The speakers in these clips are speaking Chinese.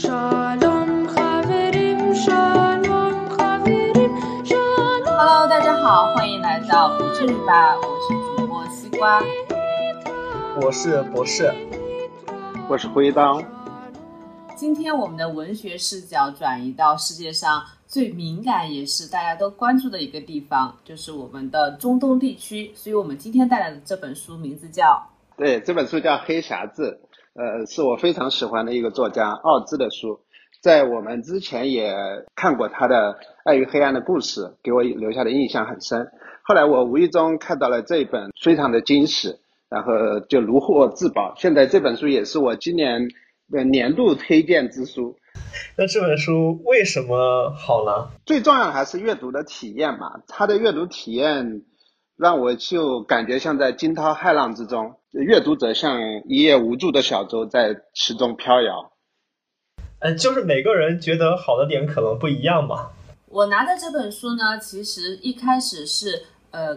Hello，大家好，欢迎来到不至于吧，我是主播西瓜。我是博士，我是灰当。今天我们的文学视角转移到世界上最敏感也是大家都关注的一个地方，就是我们的中东地区。所以我们今天带来的这本书名字叫对，这本书叫《黑匣子》，呃，是我非常喜欢的一个作家奥兹的书。在我们之前也看过他的《爱与黑暗的故事》，给我留下的印象很深。后来我无意中看到了这一本，非常的惊喜，然后就如获至宝。现在这本书也是我今年的年度推荐之书。那这本书为什么好呢？最重要的还是阅读的体验嘛，它的阅读体验让我就感觉像在惊涛骇浪之中，阅读者像一叶无助的小舟在池中飘摇。嗯，就是每个人觉得好的点可能不一样嘛。我拿的这本书呢，其实一开始是呃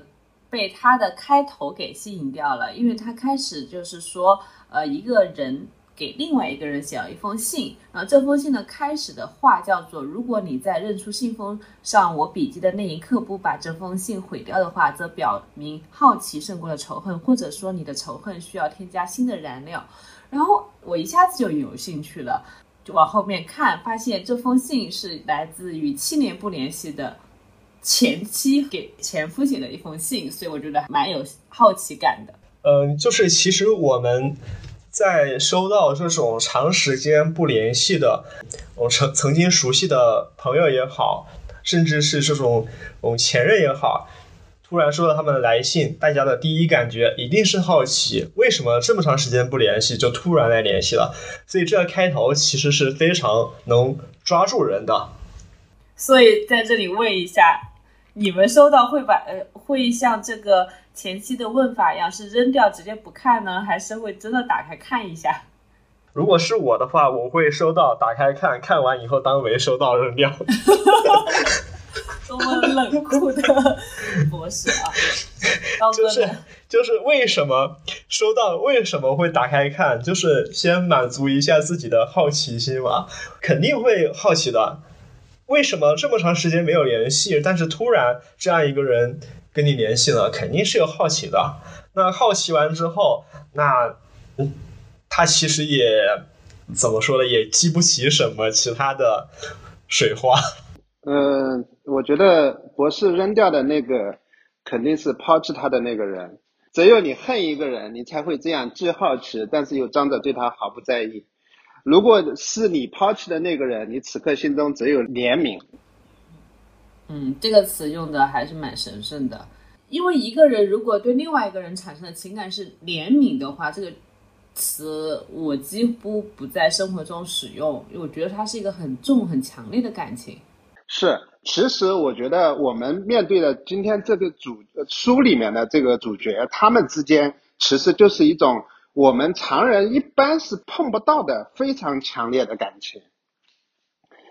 被它的开头给吸引掉了，因为它开始就是说呃一个人给另外一个人写了一封信，然后这封信的开始的话叫做：如果你在认出信封上我笔记的那一刻不把这封信毁掉的话，则表明好奇胜过了仇恨，或者说你的仇恨需要添加新的燃料。然后我一下子就有兴趣了。就往后面看，发现这封信是来自于七年不联系的前妻给前夫写的一封信，所以我觉得蛮有好奇感的。嗯，就是其实我们在收到这种长时间不联系的，我曾曾经熟悉的朋友也好，甚至是这种嗯前任也好。突然收到他们的来信，大家的第一感觉一定是好奇，为什么这么长时间不联系就突然来联系了？所以这个开头其实是非常能抓住人的。所以在这里问一下，你们收到会把呃会像这个前期的问法一样，是扔掉直接不看呢，还是会真的打开看一下？如果是我的话，我会收到打开看看完以后当没收到扔掉。多么冷酷的博士啊！就是就是为什么收到为什么会打开看？就是先满足一下自己的好奇心嘛，肯定会好奇的。为什么这么长时间没有联系，但是突然这样一个人跟你联系了，肯定是有好奇的。那好奇完之后，那嗯，他其实也怎么说呢？也激不起什么其他的水花。嗯，我觉得博士扔掉的那个肯定是抛弃他的那个人。只有你恨一个人，你才会这样既好奇，但是又装着对他毫不在意。如果是你抛弃的那个人，你此刻心中只有怜悯。嗯，这个词用的还是蛮神圣的。因为一个人如果对另外一个人产生的情感是怜悯的话，这个词我几乎不在生活中使用，因为我觉得它是一个很重、很强烈的感情。是，其实我觉得我们面对的今天这个主书里面的这个主角，他们之间其实就是一种我们常人一般是碰不到的非常强烈的感情。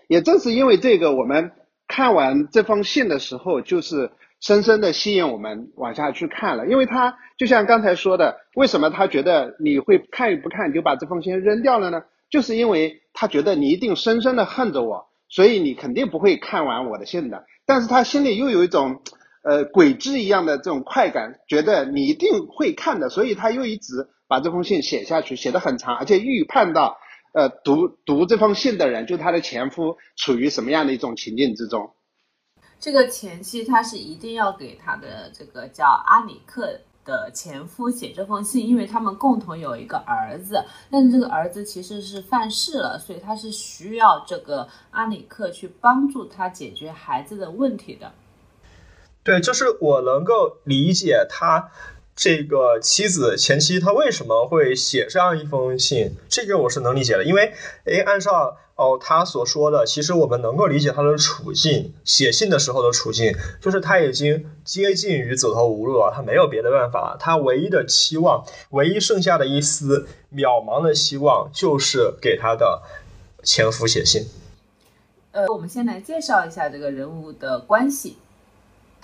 也正是因为这个，我们看完这封信的时候，就是深深的吸引我们往下去看了。因为他就像刚才说的，为什么他觉得你会看与不看就把这封信扔掉了呢？就是因为他觉得你一定深深的恨着我。所以你肯定不会看完我的信的，但是他心里又有一种，呃，鬼知一样的这种快感，觉得你一定会看的，所以他又一直把这封信写下去，写的很长，而且预判到，呃，读读这封信的人，就他的前夫处于什么样的一种情境之中。这个前妻他是一定要给他的这个叫阿里克。的前夫写这封信，因为他们共同有一个儿子，但是这个儿子其实是犯事了，所以他是需要这个阿里克去帮助他解决孩子的问题的。对，就是我能够理解他这个妻子前妻他为什么会写这样一封信，这个我是能理解的，因为诶，按照。哦，他所说的，其实我们能够理解他的处境。写信的时候的处境，就是他已经接近于走投无路了，他没有别的办法了。他唯一的期望，唯一剩下的一丝渺茫的希望，就是给他的前夫写信。呃，我们先来介绍一下这个人物的关系。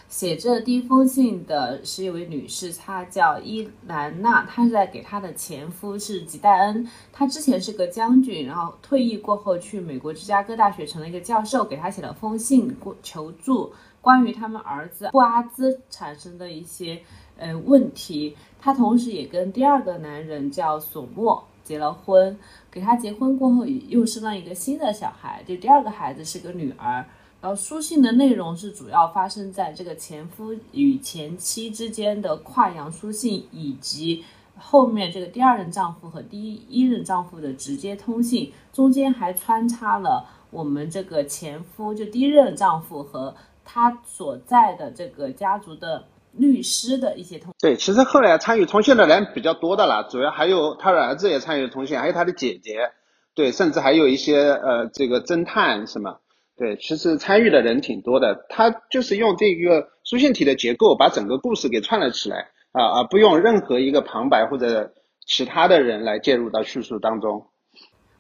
写这第一封信的是一位女士，她叫伊兰娜，她是在给她的前夫是吉戴恩，他之前是个将军，然后退役过后去美国芝加哥大学成了一个教授，给她写了封信求助，关于他们儿子布阿兹产生的一些呃问题。他同时也跟第二个男人叫索莫结了婚，给他结婚过后又生了一个新的小孩，就第二个孩子是个女儿。然后书信的内容是主要发生在这个前夫与前妻之间的跨洋书信，以及后面这个第二任丈夫和第一任丈夫的直接通信，中间还穿插了我们这个前夫就第一任丈夫和他所在的这个家族的律师的一些通。对，其实后来参与通信的人比较多的了，主要还有他的儿子也参与通信，还有他的姐姐，对，甚至还有一些呃这个侦探什么。对，其实参与的人挺多的，他就是用这个书信体的结构，把整个故事给串了起来啊，而不用任何一个旁白或者其他的人来介入到叙述当中。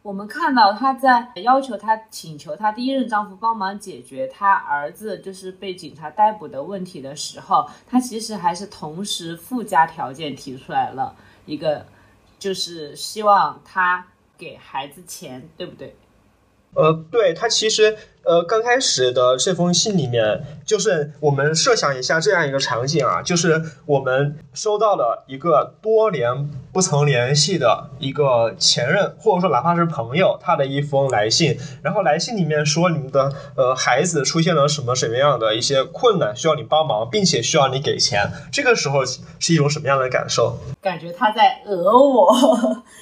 我们看到他在要求他请求他第一任丈夫帮忙解决他儿子就是被警察逮捕的问题的时候，他其实还是同时附加条件提出来了一个，就是希望他给孩子钱，对不对？呃，对他其实。呃，刚开始的这封信里面，就是我们设想一下这样一个场景啊，就是我们收到了一个多年不曾联系的一个前任，或者说哪怕是朋友，他的一封来信，然后来信里面说你们的呃孩子出现了什么什么样的一些困难，需要你帮忙，并且需要你给钱，这个时候是一种什么样的感受？感觉他在讹我。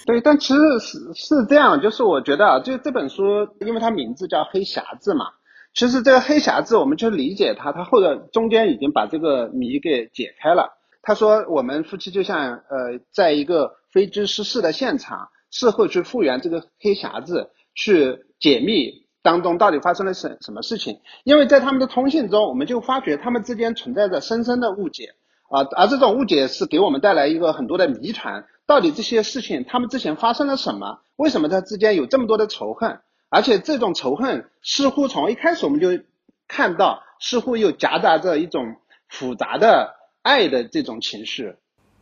对，但其实是是这样，就是我觉得啊，这这本书，因为它名字叫《黑匣子》。嘛，其实这个黑匣子，我们就理解它，它后头中间已经把这个谜给解开了。他说，我们夫妻就像呃，在一个飞机失事的现场，事后去复原这个黑匣子，去解密当中到底发生了什什么事情。因为在他们的通信中，我们就发觉他们之间存在着深深的误解啊，而这种误解是给我们带来一个很多的谜团。到底这些事情他们之前发生了什么？为什么他之间有这么多的仇恨？而且这种仇恨似乎从一开始我们就看到，似乎又夹杂着一种复杂的爱的这种情绪。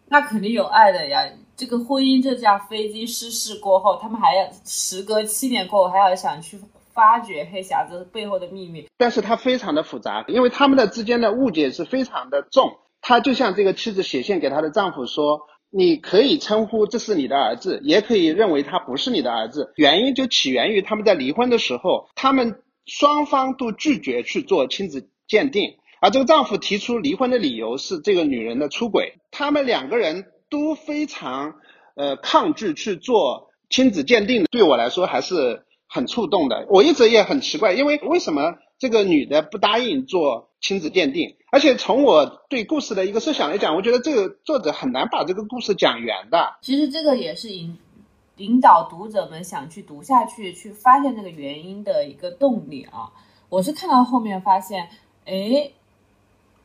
那肯定有爱的呀！这个婚姻这架飞机失事过后，他们还要时隔七年过后还要想去发掘黑匣子背后的秘密。但是它非常的复杂，因为他们的之间的误解是非常的重。他就像这个妻子写信给她的丈夫说。你可以称呼这是你的儿子，也可以认为他不是你的儿子。原因就起源于他们在离婚的时候，他们双方都拒绝去做亲子鉴定，而这个丈夫提出离婚的理由是这个女人的出轨。他们两个人都非常呃抗拒去做亲子鉴定，对我来说还是很触动的。我一直也很奇怪，因为为什么这个女的不答应做？亲子鉴定，而且从我对故事的一个设想来讲，我觉得这个作者很难把这个故事讲圆的。其实这个也是引引导读者们想去读下去、去发现这个原因的一个动力啊。我是看到后面发现，哎，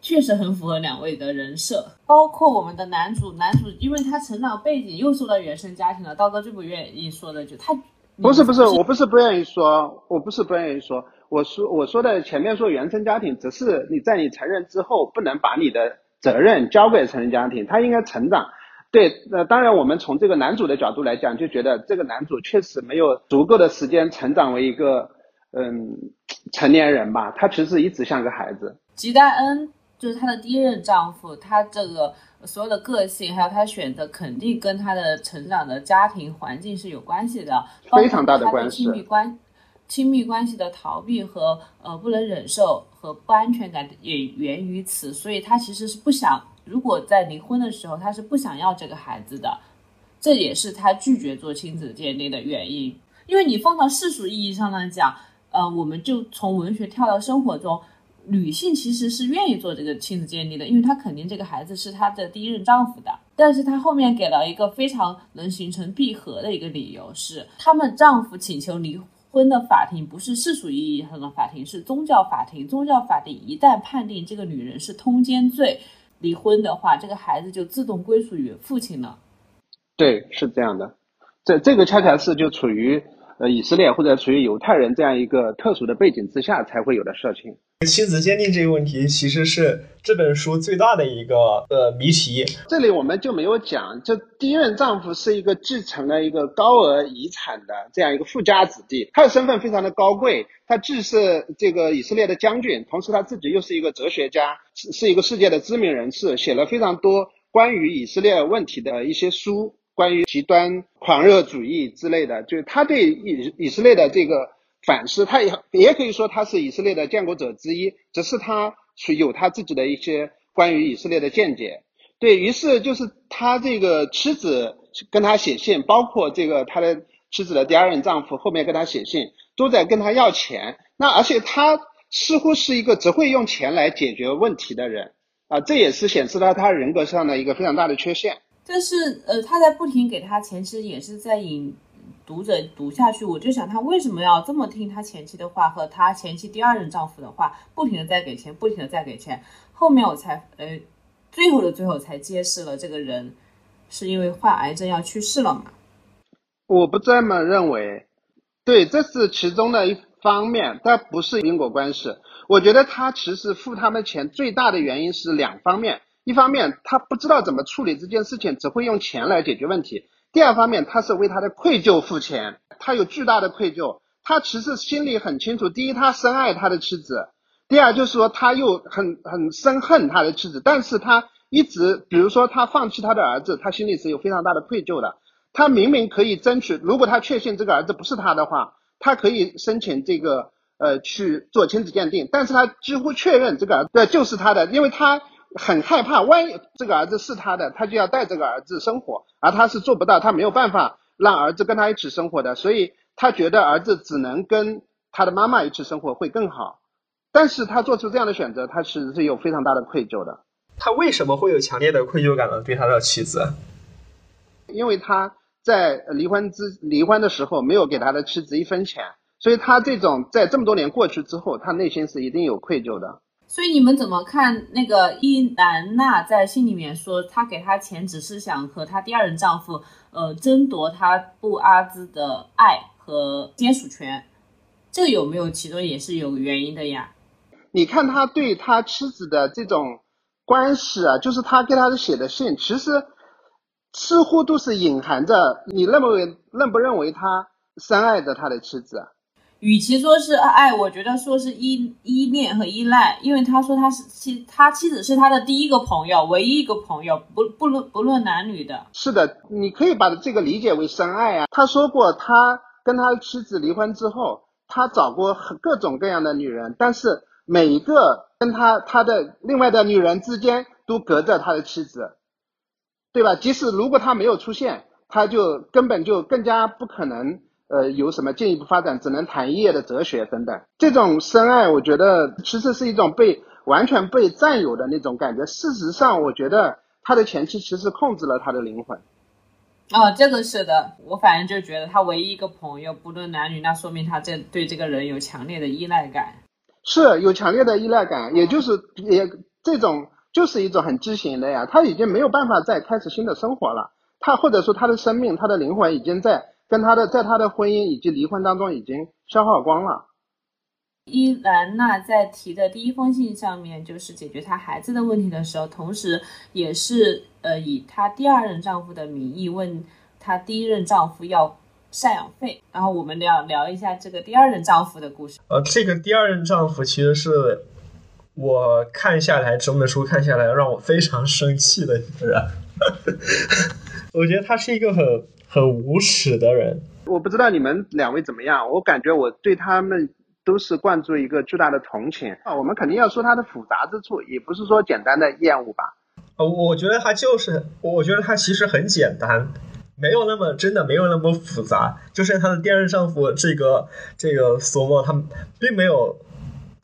确实很符合两位的人设，包括我们的男主，男主因为他成长背景又受到原生家庭了，刀哥最不愿意说的就他不是不是，我不是不愿意说，我不是不愿意说。我说我说的前面说原生家庭，只是你在你成人之后，不能把你的责任交给成人家庭，他应该成长。对，那当然我们从这个男主的角度来讲，就觉得这个男主确实没有足够的时间成长为一个嗯成年人吧，他其实一直像个孩子。吉戴恩就是她的第一任丈夫，他这个所有的个性还有他选择，肯定跟他的成长的家庭环境是有关系的，非常大的关系。亲密关系的逃避和呃不能忍受和不安全感也源于此，所以他其实是不想，如果在离婚的时候，他是不想要这个孩子的，这也是他拒绝做亲子鉴定的原因。因为你放到世俗意义上来讲，呃，我们就从文学跳到生活中，女性其实是愿意做这个亲子鉴定的，因为她肯定这个孩子是她的第一任丈夫的。但是她后面给了一个非常能形成闭合的一个理由，是他们丈夫请求离。婚的法庭不是世俗意义上的法庭，是宗教法庭。宗教法庭一旦判定这个女人是通奸罪，离婚的话，这个孩子就自动归属于父亲了。对，是这样的。这这个恰恰是就处于呃以色列或者属于犹太人这样一个特殊的背景之下才会有的事情。亲子鉴定这个问题，其实是这本书最大的一个呃谜题。这里我们就没有讲，就第一任丈夫是一个继承了一个高额遗产的这样一个富家子弟，他的身份非常的高贵，他既是这个以色列的将军，同时他自己又是一个哲学家，是是一个世界的知名人士，写了非常多关于以色列问题的一些书，关于极端狂热主义之类的，就是他对以以色列的这个。反思，他也也可以说他是以色列的建国者之一，只是他是有他自己的一些关于以色列的见解。对于是，就是他这个妻子跟他写信，包括这个他的妻子的第二任丈夫后面跟他写信，都在跟他要钱。那而且他似乎是一个只会用钱来解决问题的人啊，这也是显示了他人格上的一个非常大的缺陷。但是呃，他在不停给他前妻也是在引。读者读下去，我就想他为什么要这么听他前妻的话和他前妻第二任丈夫的话，不停的在给钱，不停的在给钱。后面我才呃，最后的最后才揭示了这个人是因为患癌症要去世了嘛？我不这么认为，对，这是其中的一方面，但不是因果关系。我觉得他其实付他们钱最大的原因是两方面，一方面他不知道怎么处理这件事情，只会用钱来解决问题。第二方面，他是为他的愧疚付钱，他有巨大的愧疚，他其实心里很清楚，第一，他深爱他的妻子，第二就是说他又很很深恨他的妻子，但是他一直，比如说他放弃他的儿子，他心里是有非常大的愧疚的。他明明可以争取，如果他确信这个儿子不是他的话，他可以申请这个呃去做亲子鉴定，但是他几乎确认这个儿子就是他的，因为他。很害怕，万一这个儿子是他的，他就要带这个儿子生活，而他是做不到，他没有办法让儿子跟他一起生活的，所以他觉得儿子只能跟他的妈妈一起生活会更好。但是他做出这样的选择，他其实是有非常大的愧疚的。他为什么会有强烈的愧疚感呢？对他的妻子，因为他在离婚之离婚的时候没有给他的妻子一分钱，所以他这种在这么多年过去之后，他内心是一定有愧疚的。所以你们怎么看那个伊兰娜在信里面说，她给他钱只是想和她第二任丈夫，呃，争夺他布阿兹的爱和监属权，这有没有其中也是有原因的呀？你看他对他妻子的这种关系啊，就是他给他的写的信，其实似乎都是隐含着，你认为认不认为他深爱着他的妻子啊？与其说是爱，我觉得说是依依恋和依赖，因为他说他是妻，他妻子是他的第一个朋友，唯一一个朋友，不不论不论男女的。是的，你可以把这个理解为深爱啊。他说过，他跟他妻子离婚之后，他找过各种各样的女人，但是每一个跟他他的另外的女人之间都隔着他的妻子，对吧？即使如果他没有出现，他就根本就更加不可能。呃，有什么进一步发展，只能谈一夜的哲学等等。这种深爱，我觉得其实是一种被完全被占有的那种感觉。事实上，我觉得他的前妻其实控制了他的灵魂。哦，这个是的，我反正就觉得他唯一一个朋友，不论男女，那说明他这对这个人有强烈的依赖感。是有强烈的依赖感，也就是也这种就是一种很畸形的呀。他已经没有办法再开始新的生活了。他或者说他的生命，他的灵魂已经在。跟他的，在他的婚姻以及离婚当中已经消耗光了。伊兰娜在提的第一封信上面，就是解决她孩子的问题的时候，同时也是呃以她第二任丈夫的名义问她第一任丈夫要赡养费。然后我们聊聊一下这个第二任丈夫的故事。呃，这个第二任丈夫其实是我看下来整本书看下来让我非常生气的一个人。我觉得他是一个很。很无耻的人，我不知道你们两位怎么样，我感觉我对他们都是灌注一个巨大的同情啊。我们肯定要说他的复杂之处，也不是说简单的厌恶吧。呃，我觉得他就是，我觉得他其实很简单，没有那么真的没有那么复杂。就是他的第二任丈夫这个这个索莫，他并没有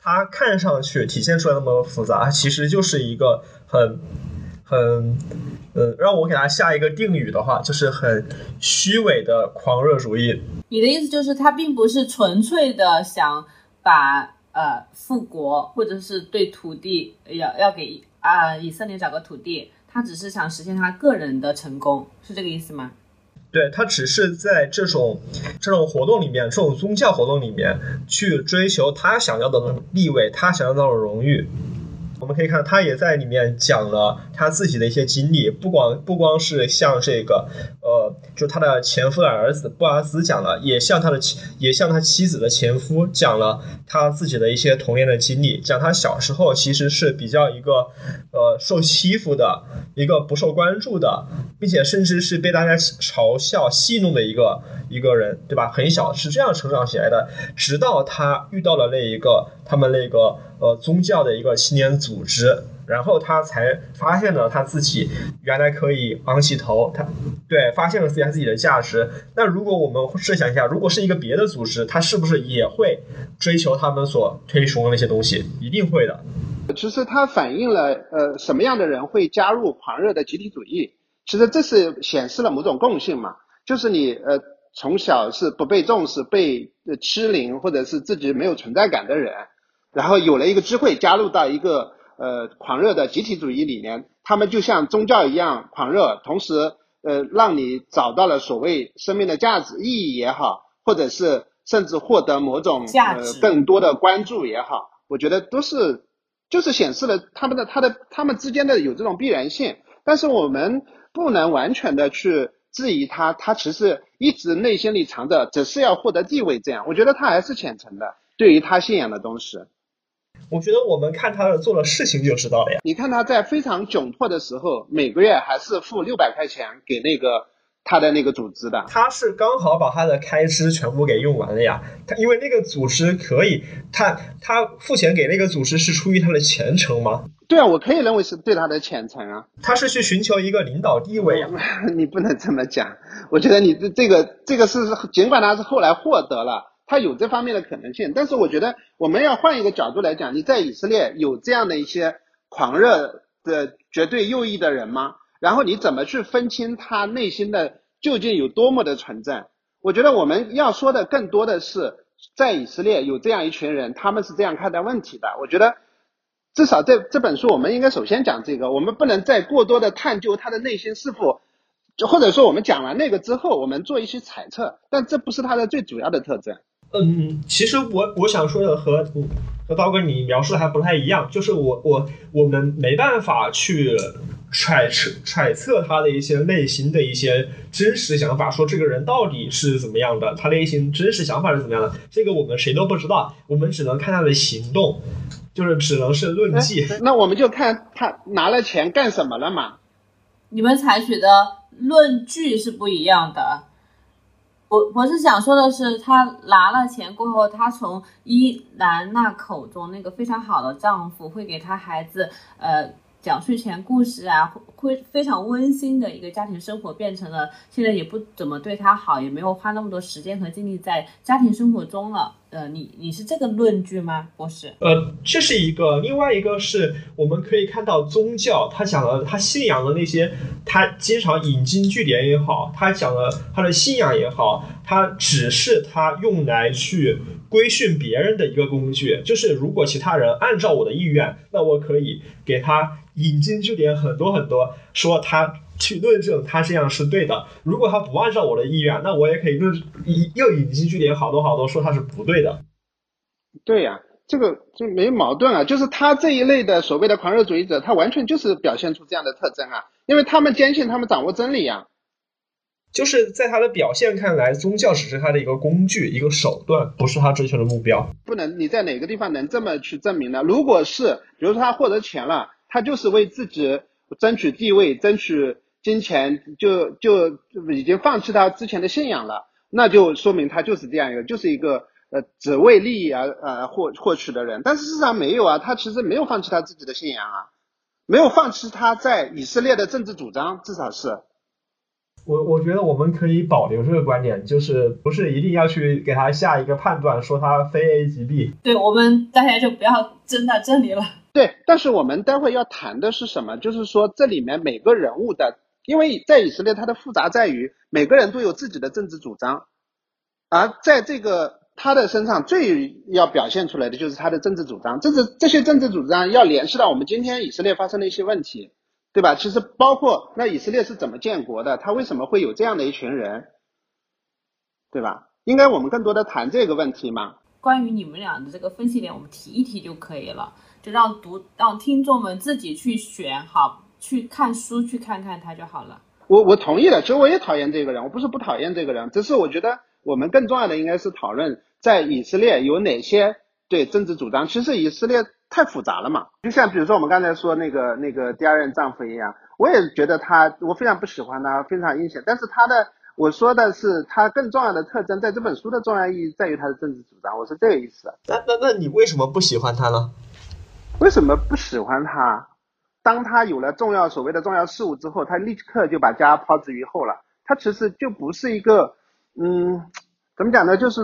他看上去体现出来那么复杂，其实就是一个很很。呃，让我给他下一个定语的话，就是很虚伪的狂热主义。你的意思就是他并不是纯粹的想把呃复国，或者是对土地要要给啊以色列找个土地，他只是想实现他个人的成功，是这个意思吗？对他只是在这种这种活动里面，这种宗教活动里面去追求他想要的地位，他想要的荣誉。我们可以看，他也在里面讲了他自己的一些经历，不光不光是像这个，呃，就他的前夫的儿子布阿斯讲了，也像他的妻，也像他妻子的前夫讲了他自己的一些童年的经历，讲他小时候其实是比较一个，呃，受欺负的一个不受关注的，并且甚至是被大家嘲笑戏弄的一个一个人，对吧？很小是这样成长起来的，直到他遇到了那一个他们那个。呃，宗教的一个青年组织，然后他才发现了他自己原来可以昂起头，他对发现了自己自己的价值。那如果我们设想一下，如果是一个别的组织，他是不是也会追求他们所推崇的那些东西？一定会的。其实它反映了呃什么样的人会加入狂热的集体主义？其实这是显示了某种共性嘛，就是你呃从小是不被重视、被欺凌，或者是自己没有存在感的人。然后有了一个机会加入到一个呃狂热的集体主义里面，他们就像宗教一样狂热，同时呃让你找到了所谓生命的价值意义也好，或者是甚至获得某种呃更多的关注也好，我觉得都是就是显示了他们的他的他们之间的有这种必然性，但是我们不能完全的去质疑他，他其实一直内心里藏着只是要获得地位这样，我觉得他还是虔诚的，对于他信仰的东西。我觉得我们看他的做的事情就知道了呀。你看他在非常窘迫的时候，每个月还是付六百块钱给那个他的那个组织的。他是刚好把他的开支全部给用完了呀。他因为那个组织可以，他他付钱给那个组织是出于他的虔诚吗？对啊，我可以认为是对他的虔诚啊。他是去寻求一个领导地位啊。你不能这么讲，我觉得你这这个这个是尽管他是后来获得了。他有这方面的可能性，但是我觉得我们要换一个角度来讲，你在以色列有这样的一些狂热的绝对右翼的人吗？然后你怎么去分清他内心的究竟有多么的纯正？我觉得我们要说的更多的是，在以色列有这样一群人，他们是这样看待问题的。我觉得至少这这本书，我们应该首先讲这个，我们不能再过多的探究他的内心是否，就或者说我们讲完那个之后，我们做一些揣测，但这不是他的最主要的特征。嗯，其实我我想说的和和刀哥你描述的还不太一样，就是我我我们没办法去揣测揣测他的一些内心的一些真实想法，说这个人到底是怎么样的，他内心真实想法是怎么样的，这个我们谁都不知道，我们只能看他的行动，就是只能是论迹。那我们就看他拿了钱干什么了嘛？你们采取的论据是不一样的。我我是想说的是，她拿了钱过后，她从伊兰娜口中那个非常好的丈夫，会给她孩子呃讲睡前故事啊，会非常温馨的一个家庭生活，变成了现在也不怎么对她好，也没有花那么多时间和精力在家庭生活中了。呃，你你是这个论据吗，博士？呃，这是一个，另外一个是我们可以看到宗教，他讲了他信仰的那些，他经常引经据典也好，他讲了他的信仰也好，他只是他用来去规训别人的一个工具。就是如果其他人按照我的意愿，那我可以给他引经据典很多很多，说他。去论证他这样是对的。如果他不按照我的意愿，那我也可以论又引经据典好多好多说他是不对的。对呀，这个就没矛盾啊。就是他这一类的所谓的狂热主义者，他完全就是表现出这样的特征啊。因为他们坚信他们掌握真理呀。就是在他的表现看来，宗教只是他的一个工具、一个手段，不是他追求的目标。不能，你在哪个地方能这么去证明呢？如果是，比如说他获得钱了，他就是为自己争取地位、争取。金钱就就已经放弃他之前的信仰了，那就说明他就是这样一个，就是一个呃只为利益而呃获获取的人。但是事实上没有啊，他其实没有放弃他自己的信仰啊，没有放弃他在以色列的政治主张，至少是。我我觉得我们可以保留这个观点，就是不是一定要去给他下一个判断，说他非 A 即 B。对我们大家就不要争到这里了。对，但是我们待会要谈的是什么？就是说这里面每个人物的。因为在以色列，它的复杂在于每个人都有自己的政治主张，而在这个他的身上最要表现出来的就是他的政治主张。这是这些政治主张要联系到我们今天以色列发生的一些问题，对吧？其实包括那以色列是怎么建国的，他为什么会有这样的一群人，对吧？应该我们更多的谈这个问题嘛。关于你们俩的这个分析点，我们提一提就可以了，就让读让听众们自己去选好，去看书去看看他就好了。我我同意的，其实我也讨厌这个人，我不是不讨厌这个人，只是我觉得我们更重要的应该是讨论在以色列有哪些对政治主张。其实以色列太复杂了嘛，就像比如说我们刚才说那个那个第二任丈夫一样，我也觉得他我非常不喜欢他，非常阴险，但是他的我说的是他更重要的特征，在这本书的重要意义在于他的政治主张，我是这个意思。那那那你为什么不喜欢他呢？为什么不喜欢他？当他有了重要所谓的重要事物之后，他立刻就把家抛之于后了。他其实就不是一个，嗯，怎么讲呢？就是，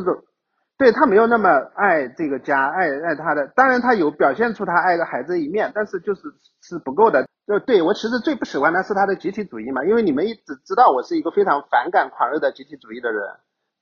对他没有那么爱这个家，爱爱他的。当然，他有表现出他爱的孩子一面，但是就是是不够的。就对我其实最不喜欢的是他的集体主义嘛，因为你们一直知道我是一个非常反感狂热的集体主义的人，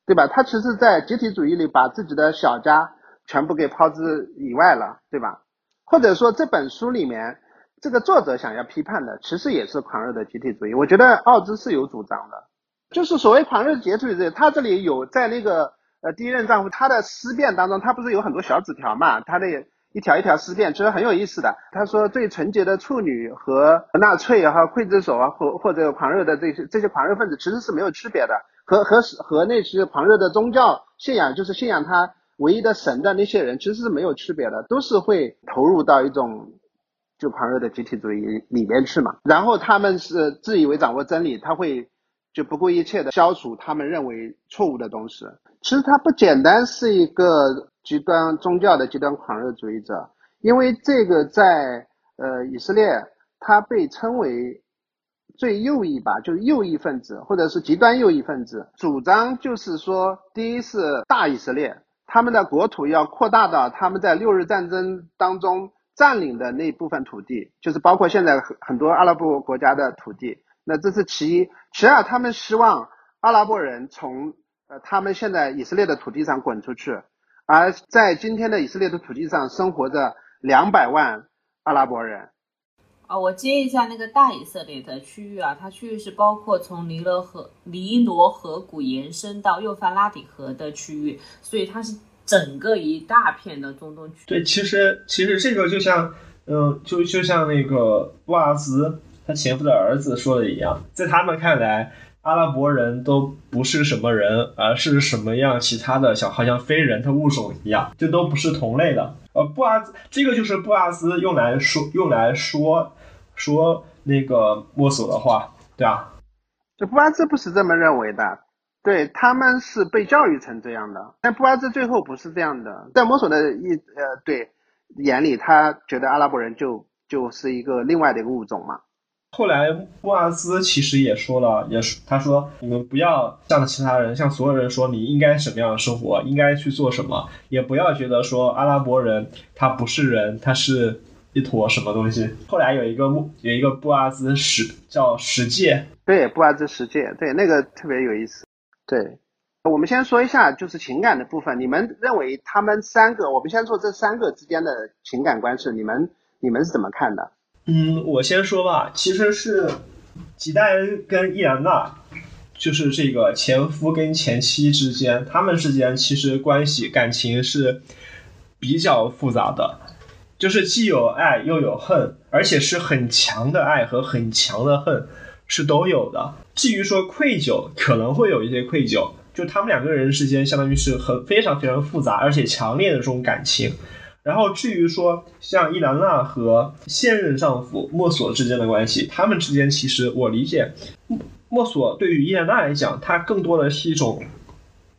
对吧？他其实，在集体主义里把自己的小家全部给抛之以外了，对吧？或者说这本书里面。这个作者想要批判的，其实也是狂热的集体主义。我觉得奥兹是有主张的，就是所谓狂热集体主义。他这里有在那个呃第一任丈夫他的思辨当中，他不是有很多小纸条嘛？他的一条一条思辨，其实很有意思的。他说最纯洁的处女和纳粹和刽子手啊，或或者狂热的这些这些狂热分子其实是没有区别的，和和和那些狂热的宗教信仰，就是信仰他唯一的神的那些人，其实是没有区别的，都是会投入到一种。就狂热的集体主义里面去嘛，然后他们是自以为掌握真理，他会就不顾一切的消除他们认为错误的东西。其实他不简单是一个极端宗教的极端狂热主义者，因为这个在呃以色列，他被称为最右翼吧，就是右翼分子或者是极端右翼分子，主张就是说，第一是大以色列，他们的国土要扩大到他们在六日战争当中。占领的那部分土地，就是包括现在很很多阿拉伯国家的土地。那这是其一，其二，他们希望阿拉伯人从呃他们现在以色列的土地上滚出去，而在今天的以色列的土地上生活着两百万阿拉伯人。啊，我接一下那个大以色列的区域啊，它区域是包括从尼罗河尼罗河谷延伸到幼发拉底河的区域，所以它是。整个一大片的中东区，对，其实其实这个就像，嗯，就就像那个布阿兹他前夫的儿子说的一样，在他们看来，阿拉伯人都不是什么人，而是什么样其他的小，好像非人他物种一样，就都不是同类的。呃，布阿兹这个就是布阿兹用来说用来说说那个墨索的话，对啊，这布阿兹不是这么认为的。对他们是被教育成这样的，但布阿兹最后不是这样的，在墨索的一呃对眼里，他觉得阿拉伯人就就是一个另外的一个物种嘛。后来布阿兹其实也说了，也是他说你们不要向其他人，向所有人说你应该什么样的生活，应该去做什么，也不要觉得说阿拉伯人他不是人，他是一坨什么东西。后来有一个木有一个布阿兹十叫十戒，对布阿兹十戒，对那个特别有意思。对，我们先说一下就是情感的部分。你们认为他们三个，我们先做这三个之间的情感关系，你们你们是怎么看的？嗯，我先说吧。其实是吉戴恩跟伊兰娜，就是这个前夫跟前妻之间，他们之间其实关系感情是比较复杂的，就是既有爱又有恨，而且是很强的爱和很强的恨。是都有的。至于说愧疚，可能会有一些愧疚，就他们两个人之间，相当于是很非常非常复杂而且强烈的这种感情。然后至于说像伊兰娜和现任丈夫莫索之间的关系，他们之间其实我理解，莫索对于伊兰娜来讲，他更多的是一种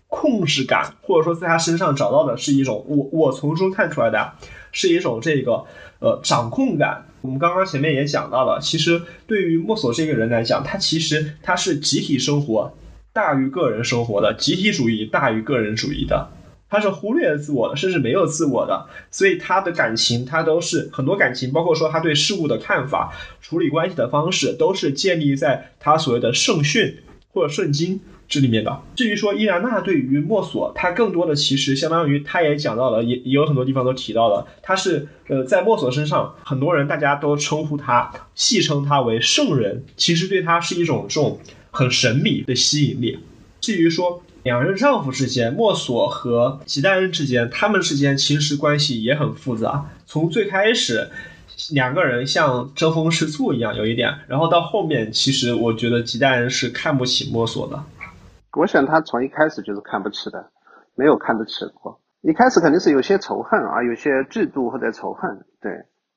控制感，或者说在他身上找到的是一种我我从中看出来的是一种这个呃掌控感。我们刚刚前面也讲到了，其实对于墨索这个人来讲，他其实他是集体生活大于个人生活的，集体主义大于个人主义的，他是忽略自我的，甚至没有自我的，所以他的感情，他都是很多感情，包括说他对事物的看法、处理关系的方式，都是建立在他所谓的圣训或者圣经。这里面的，至于说伊兰娜对于墨索，他更多的其实相当于，他也讲到了，也也有很多地方都提到了，他是呃在墨索身上，很多人大家都称呼他，戏称他为圣人，其实对他是一种这种很神秘的吸引力。至于说两任丈夫之间，墨索和吉代恩之间，他们之间其实关系也很复杂。从最开始，两个人像争风吃醋一样，有一点，然后到后面，其实我觉得吉代恩是看不起墨索的。我想他从一开始就是看不起的，没有看得起过。一开始肯定是有些仇恨啊，有些嫉妒或者仇恨。对，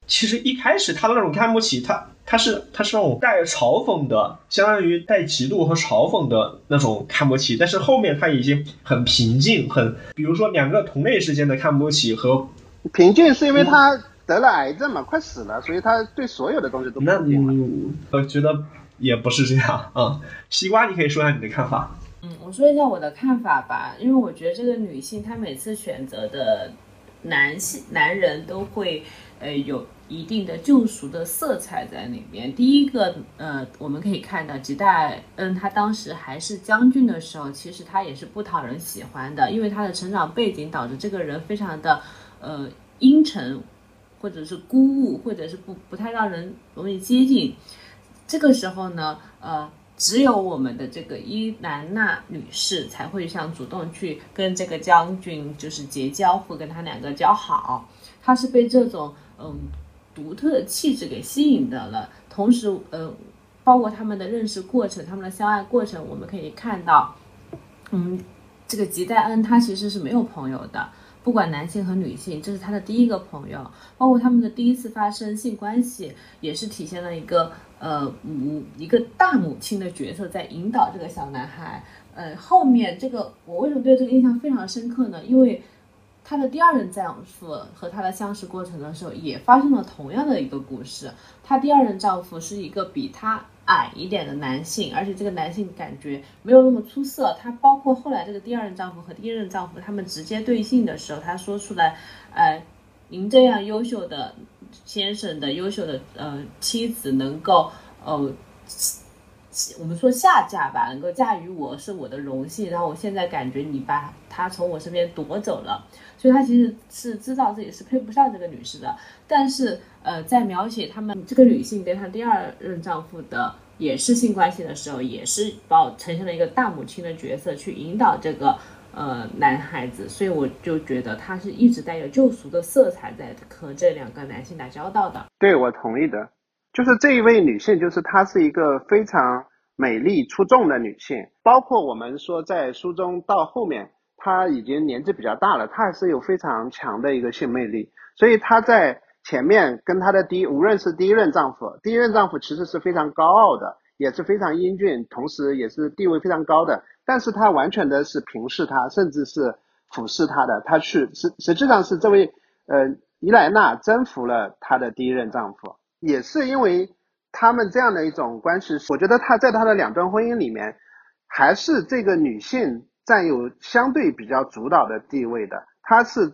其实一开始他的那种看不起他，他是他是那种带嘲讽的，相当于带嫉妒和嘲讽的那种看不起。但是后面他已经很平静，很比如说两个同类之间的看不起和平静是因为他得了癌症嘛，快死了，所以他对所有的东西都那我觉得也不是这样啊。西瓜，你可以说一下你的看法。嗯，我说一下我的看法吧，因为我觉得这个女性她每次选择的男性男人都会呃有一定的救赎的色彩在里面。第一个呃，我们可以看到吉代嗯他当时还是将军的时候，其实他也是不讨人喜欢的，因为他的成长背景导致这个人非常的呃阴沉，或者是孤鹜，或者是不不太让人容易接近。这个时候呢，呃。只有我们的这个伊兰娜女士才会想主动去跟这个将军就是结交，或跟他两个交好。她是被这种嗯独特的气质给吸引的了。同时，呃，包括他们的认识过程，他们的相爱过程，我们可以看到，嗯，这个吉代恩他其实是没有朋友的，不管男性和女性，这是他的第一个朋友。包括他们的第一次发生性关系，也是体现了一个。呃，母一个大母亲的角色在引导这个小男孩。呃，后面这个我为什么对这个印象非常深刻呢？因为他的第二任丈夫和他的相识过程的时候，也发生了同样的一个故事。他第二任丈夫是一个比他矮一点的男性，而且这个男性感觉没有那么出色。他包括后来这个第二任丈夫和第一任丈夫他们直接对性的时候，他说出来，呃，您这样优秀的。先生的优秀的呃妻子能够呃，我们说下嫁吧，能够嫁于我是我的荣幸。然后我现在感觉你把他从我身边夺走了，所以他其实是知道自己是配不上这个女士的。但是呃，在描写他们这个女性跟她第二任丈夫的也是性关系的时候，也是把我呈现了一个大母亲的角色去引导这个。呃，男孩子，所以我就觉得他是一直带有救赎的色彩在和这两个男性打交道的。对，我同意的。就是这一位女性，就是她是一个非常美丽出众的女性。包括我们说在书中到后面，她已经年纪比较大了，她还是有非常强的一个性魅力。所以她在前面跟她的第一，无论是第一任丈夫，第一任丈夫其实是非常高傲的，也是非常英俊，同时也是地位非常高的。但是他完全的是平视他，甚至是俯视他的，他去实实际上是这位呃伊莱娜征服了她的第一任丈夫，也是因为他们这样的一种关系，我觉得他在他的两段婚姻里面，还是这个女性占有相对比较主导的地位的，他是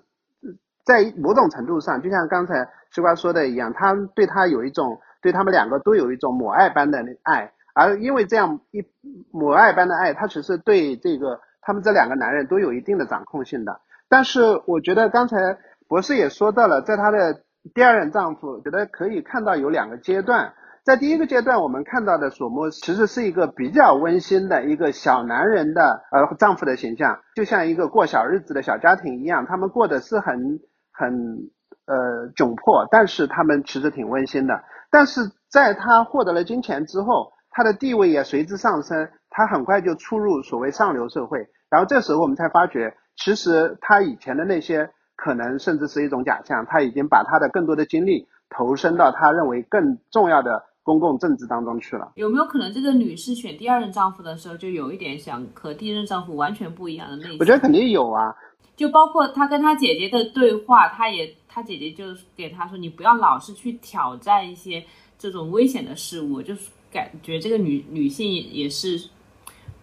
在某种程度上，就像刚才西瓜说的一样，他对他有一种对他们两个都有一种母爱般的爱。而因为这样一母爱般的爱，他其实对这个他们这两个男人都有一定的掌控性的。但是我觉得刚才博士也说到了，在她的第二任丈夫，觉得可以看到有两个阶段。在第一个阶段，我们看到的索莫其实是一个比较温馨的一个小男人的呃丈夫的形象，就像一个过小日子的小家庭一样，他们过的是很很呃窘迫，但是他们其实挺温馨的。但是在他获得了金钱之后，他的地位也随之上升，他很快就出入所谓上流社会。然后这时候我们才发觉，其实他以前的那些可能甚至是一种假象，他已经把他的更多的精力投身到他认为更重要的公共政治当中去了。有没有可能这个女士选第二任丈夫的时候，就有一点想和第一任丈夫完全不一样的内心？我觉得肯定有啊，就包括她跟她姐姐的对话，她也她姐姐就给她说，你不要老是去挑战一些这种危险的事物，就是。感觉这个女女性也是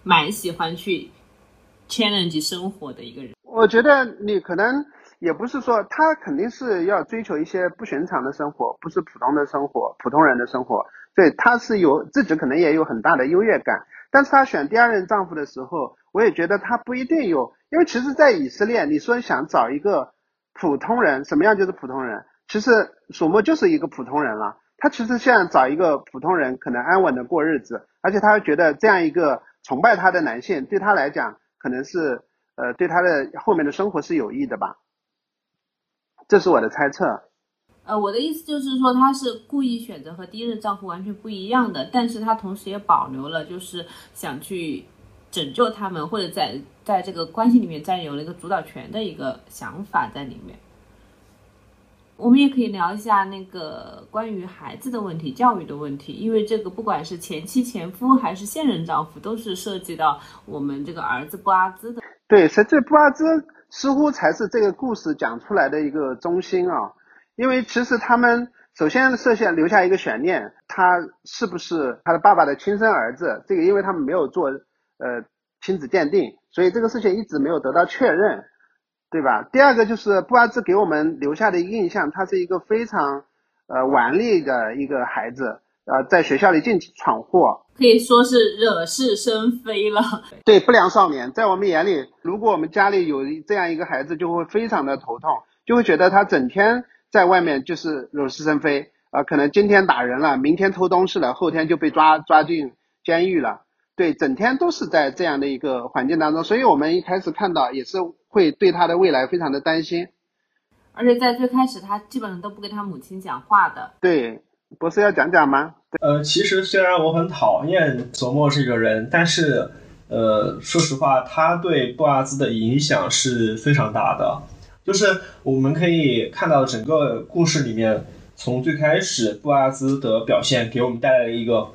蛮喜欢去 challenge 生活的一个人。我觉得你可能也不是说她肯定是要追求一些不寻常的生活，不是普通的生活，普通人的生活。对，她是有自己可能也有很大的优越感。但是她选第二任丈夫的时候，我也觉得她不一定有，因为其实，在以色列，你说想找一个普通人，什么样就是普通人？其实索莫就是一个普通人了。他其实像找一个普通人，可能安稳的过日子，而且他觉得这样一个崇拜他的男性，对他来讲，可能是呃对他的后面的生活是有益的吧，这是我的猜测。呃，我的意思就是说，他是故意选择和第一任丈夫完全不一样的，但是他同时也保留了就是想去拯救他们，或者在在这个关系里面占有了一个主导权的一个想法在里面。我们也可以聊一下那个关于孩子的问题、教育的问题，因为这个不管是前妻、前夫还是现任丈夫，都是涉及到我们这个儿子布阿兹的。对，实际布阿兹似乎才是这个故事讲出来的一个中心啊。因为其实他们首先设下留下一个悬念，他是不是他的爸爸的亲生儿子？这个因为他们没有做呃亲子鉴定，所以这个事情一直没有得到确认，对吧？第二个就是布阿兹给我们留下的印象，他是一个非常呃顽劣的一个孩子，呃，在学校里尽闯祸，可以说是惹是生非了。对不良少年，在我们眼里，如果我们家里有这样一个孩子，就会非常的头痛，就会觉得他整天。在外面就是惹是生非啊，可能今天打人了，明天偷东西了，后天就被抓抓进监狱了。对，整天都是在这样的一个环境当中，所以我们一开始看到也是会对他的未来非常的担心。而且在最开始，他基本上都不跟他母亲讲话的。对，不是要讲讲吗？呃，其实虽然我很讨厌佐莫这个人，但是呃，说实话，他对布阿兹的影响是非常大的。就是我们可以看到整个故事里面，从最开始布阿兹的表现给我们带来了一个，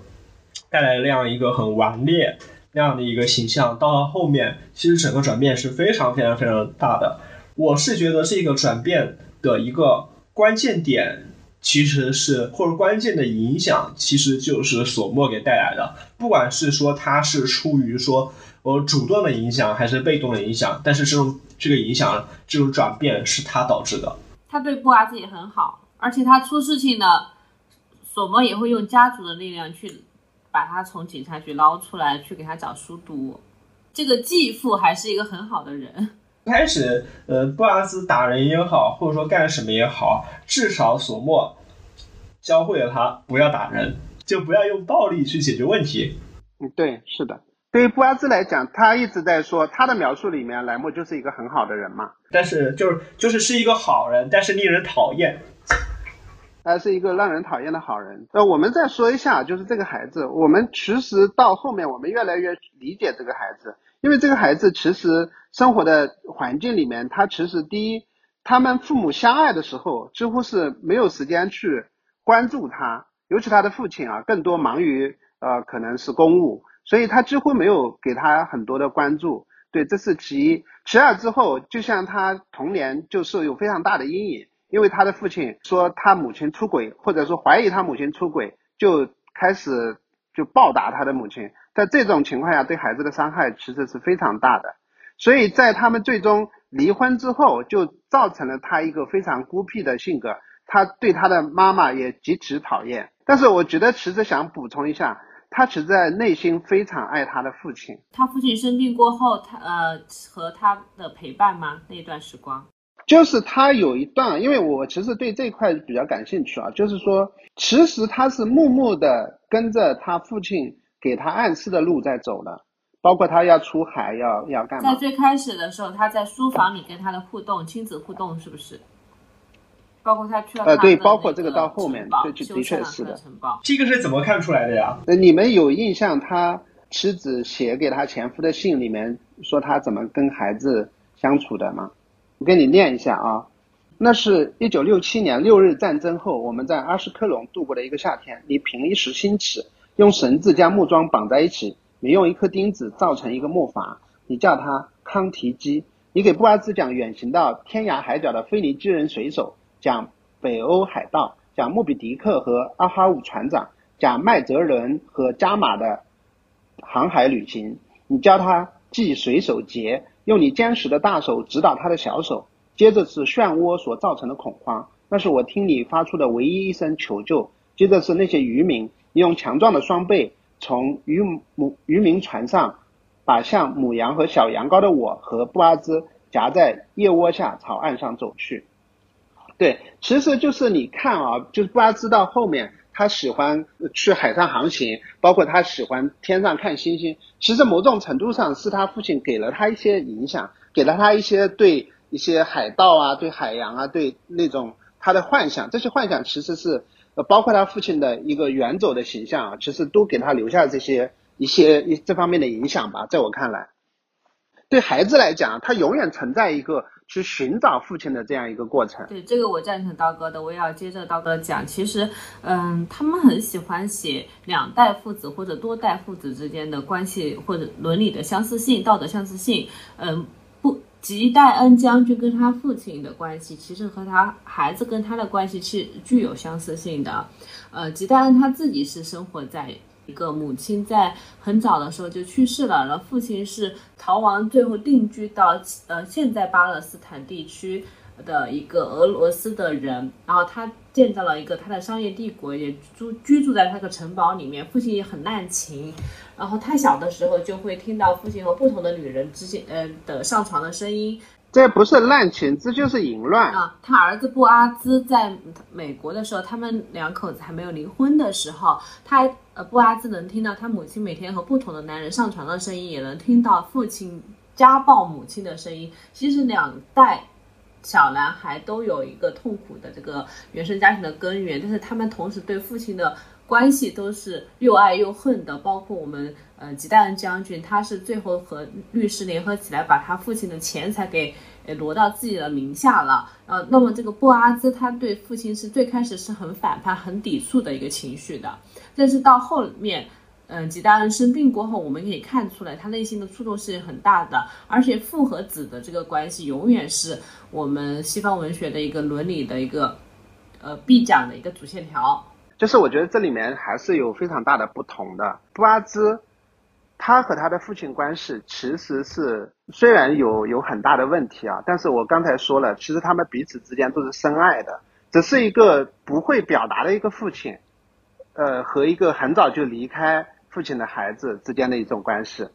带来了那样一个很顽劣那样的一个形象，到了后面，其实整个转变是非常非常非常大的。我是觉得这个转变的一个关键点，其实是或者关键的影响，其实就是索莫给带来的，不管是说他是出于说。我主动的影响还是被动的影响，但是这种这个影响这种转变是他导致的。他对布阿兹也很好，而且他出事情呢，索莫也会用家族的力量去把他从警察局捞出来，去给他找书读。这个继父还是一个很好的人。开始，呃，布阿兹打人也好，或者说干什么也好，至少索莫教会了他不要打人，就不要用暴力去解决问题。嗯，对，是的。对于布阿兹来讲，他一直在说他的描述里面，莱莫就是一个很好的人嘛。但是就是就是是一个好人，但是令人讨厌。他是一个让人讨厌的好人。那我们再说一下，就是这个孩子，我们其实到后面我们越来越理解这个孩子，因为这个孩子其实生活的环境里面，他其实第一，他们父母相爱的时候，几乎是没有时间去关注他，尤其他的父亲啊，更多忙于呃可能是公务。所以他几乎没有给他很多的关注，对，这是其一。其二之后，就像他童年就是有非常大的阴影，因为他的父亲说他母亲出轨，或者说怀疑他母亲出轨，就开始就暴打他的母亲。在这种情况下，对孩子的伤害其实是非常大的。所以在他们最终离婚之后，就造成了他一个非常孤僻的性格，他对他的妈妈也极其讨厌。但是我觉得其实想补充一下。他其实在内心非常爱他的父亲。他父亲生病过后，他呃和他的陪伴吗？那段时光，就是他有一段，因为我其实对这块比较感兴趣啊，就是说，其实他是默默的跟着他父亲给他暗示的路在走了，包括他要出海，要要干嘛？在最开始的时候，他在书房里跟他的互动，亲子互动，是不是？包括他去了呃，对，包括这个到后面，这的确是的。这个是怎么看出来的呀？呃，你们有印象他妻子写给他前夫的信里面说他怎么跟孩子相处的吗？我给你念一下啊，那是一九六七年六日战争后，我们在阿什克隆度过的一个夏天。你凭一时兴起，用绳子将木桩绑在一起，你用一颗钉子造成一个木筏，你叫它康提基。你给布阿兹讲远行到天涯海角的腓尼基人水手。讲北欧海盗，讲莫比迪克和阿哈武船长，讲麦哲伦和加马的航海旅行。你教他系水手结，用你坚实的大手指导他的小手。接着是漩涡所造成的恐慌，那是我听你发出的唯一一声求救。接着是那些渔民，用强壮的双臂从渔母渔民船上，把像母羊和小羊羔的我和布阿兹夹在腋窝下朝岸上走去。对，其实就是你看啊，就是布拉兹到后面，他喜欢去海上航行，包括他喜欢天上看星星。其实某种程度上是他父亲给了他一些影响，给了他一些对一些海盗啊、对海洋啊、对那种他的幻想。这些幻想其实是包括他父亲的一个远走的形象啊，其实都给他留下这些一些一这方面的影响吧。在我看来，对孩子来讲，他永远存在一个。去寻找父亲的这样一个过程。对这个我赞成刀哥的，我也要接着刀哥讲。其实，嗯，他们很喜欢写两代父子或者多代父子之间的关系或者伦理的相似性、道德相似性。嗯，吉代恩将军跟他父亲的关系，其实和他孩子跟他的关系是具有相似性的。呃，吉代恩他自己是生活在。一个母亲在很早的时候就去世了，然后父亲是逃亡，最后定居到呃现在巴勒斯坦地区的一个俄罗斯的人，然后他建造了一个他的商业帝国，也住居住在他的城堡里面。父亲也很滥情，然后太小的时候就会听到父亲和不同的女人之间呃的上床的声音。这不是滥情，这就是淫乱啊！他儿子布阿兹在美国的时候，他们两口子还没有离婚的时候，他呃布阿兹能听到他母亲每天和不同的男人上床的声音，也能听到父亲家暴母亲的声音。其实两代小男孩都有一个痛苦的这个原生家庭的根源，但是他们同时对父亲的关系都是又爱又恨的。包括我们呃吉大恩将军，他是最后和律师联合起来把他父亲的钱财给。呃挪到自己的名下了，呃，那么这个布阿兹他对父亲是最开始是很反叛、很抵触的一个情绪的，但是到后面，嗯，吉大恩生病过后，我们可以看出来他内心的触动是很大的，而且父和子的这个关系永远是我们西方文学的一个伦理的一个，呃，必讲的一个主线条。就是我觉得这里面还是有非常大的不同的，布阿兹。他和他的父亲关系其实是虽然有有很大的问题啊，但是我刚才说了，其实他们彼此之间都是深爱的，只是一个不会表达的一个父亲，呃，和一个很早就离开父亲的孩子之间的一种关系。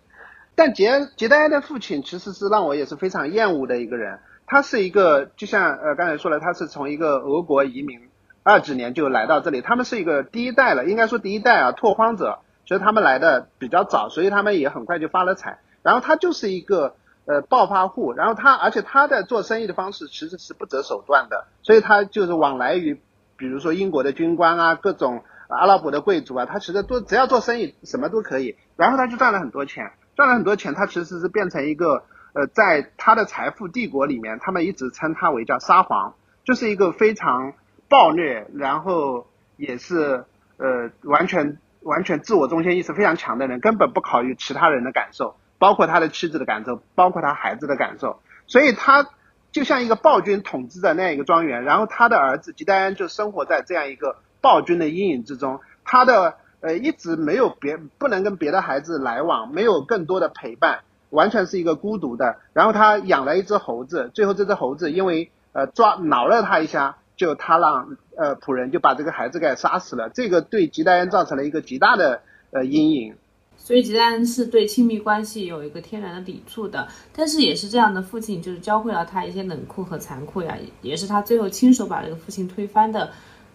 但杰杰代恩的父亲其实是让我也是非常厌恶的一个人，他是一个就像呃刚才说了，他是从一个俄国移民二几年就来到这里，他们是一个第一代了，应该说第一代啊拓荒者。所以他们来的比较早，所以他们也很快就发了财。然后他就是一个呃暴发户，然后他而且他的做生意的方式其实是不择手段的，所以他就是往来于，比如说英国的军官啊，各种阿拉伯的贵族啊，他其实都只要做生意什么都可以。然后他就赚了很多钱，赚了很多钱，他其实是变成一个呃在他的财富帝国里面，他们一直称他为叫沙皇，就是一个非常暴虐，然后也是呃完全。完全自我中心意识非常强的人，根本不考虑其他人的感受，包括他的妻子的感受，包括他孩子的感受。所以他就像一个暴君统治的那样一个庄园，然后他的儿子吉戴安就生活在这样一个暴君的阴影之中。他的呃一直没有别不能跟别的孩子来往，没有更多的陪伴，完全是一个孤独的。然后他养了一只猴子，最后这只猴子因为呃抓挠了他一下。就他让呃仆人就把这个孩子给杀死了，这个对吉戴恩造成了一个极大的呃阴影。所以吉戴恩是对亲密关系有一个天然的抵触的，但是也是这样的父亲就是教会了他一些冷酷和残酷呀，也是他最后亲手把这个父亲推翻的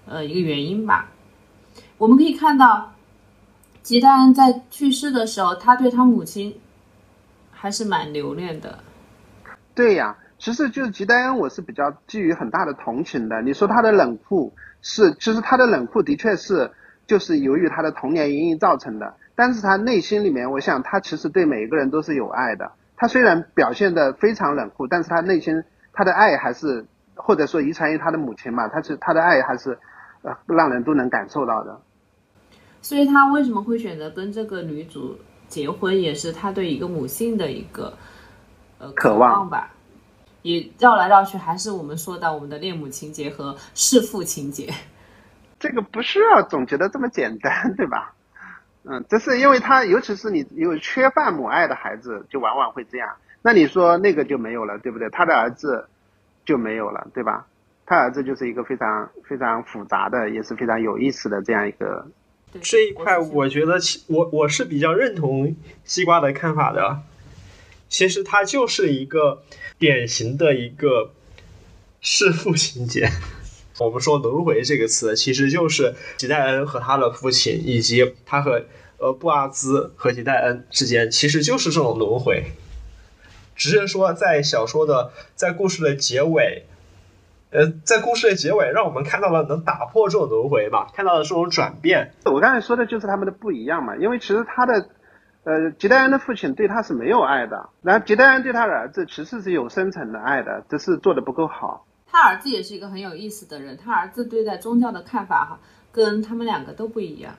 呃一个原因吧。我们可以看到吉戴恩在去世的时候，他对他母亲还是蛮留恋的。对呀。其实就是吉戴恩，我是比较基于很大的同情的。你说他的冷酷是，其实他的冷酷的确是就是由于他的童年阴影造成的。但是他内心里面，我想他其实对每一个人都是有爱的。他虽然表现的非常冷酷，但是他内心他的爱还是或者说遗传于他的母亲嘛，他是他的爱还是呃让人都能感受到的。所以他为什么会选择跟这个女主结婚，也是他对一个母性的一个呃渴望吧。也绕来绕去，还是我们说到我们的恋母情节和弑父情节。这个不需要总结的这么简单，对吧？嗯，这是因为他，尤其是你有缺乏母爱的孩子，就往往会这样。那你说那个就没有了，对不对？他的儿子就没有了，对吧？他儿子就是一个非常非常复杂的，也是非常有意思的这样一个。这一块，我觉得我我是比较认同西瓜的看法的。其实它就是一个典型的一个弑父情节，我们说轮回这个词，其实就是吉戴恩和他的父亲，以及他和呃布阿兹和吉戴恩之间，其实就是这种轮回。只是说在小说的在故事的结尾，呃，在故事的结尾，让我们看到了能打破这种轮回吧，看到了这种转变。我刚才说的就是他们的不一样嘛，因为其实他的，呃，吉戴恩的父亲对他是没有爱的，然后吉戴恩对他的儿子其实是有深层的爱的，只是做的不够好。他儿子也是一个很有意思的人，他儿子对待宗教的看法哈，跟他们两个都不一样。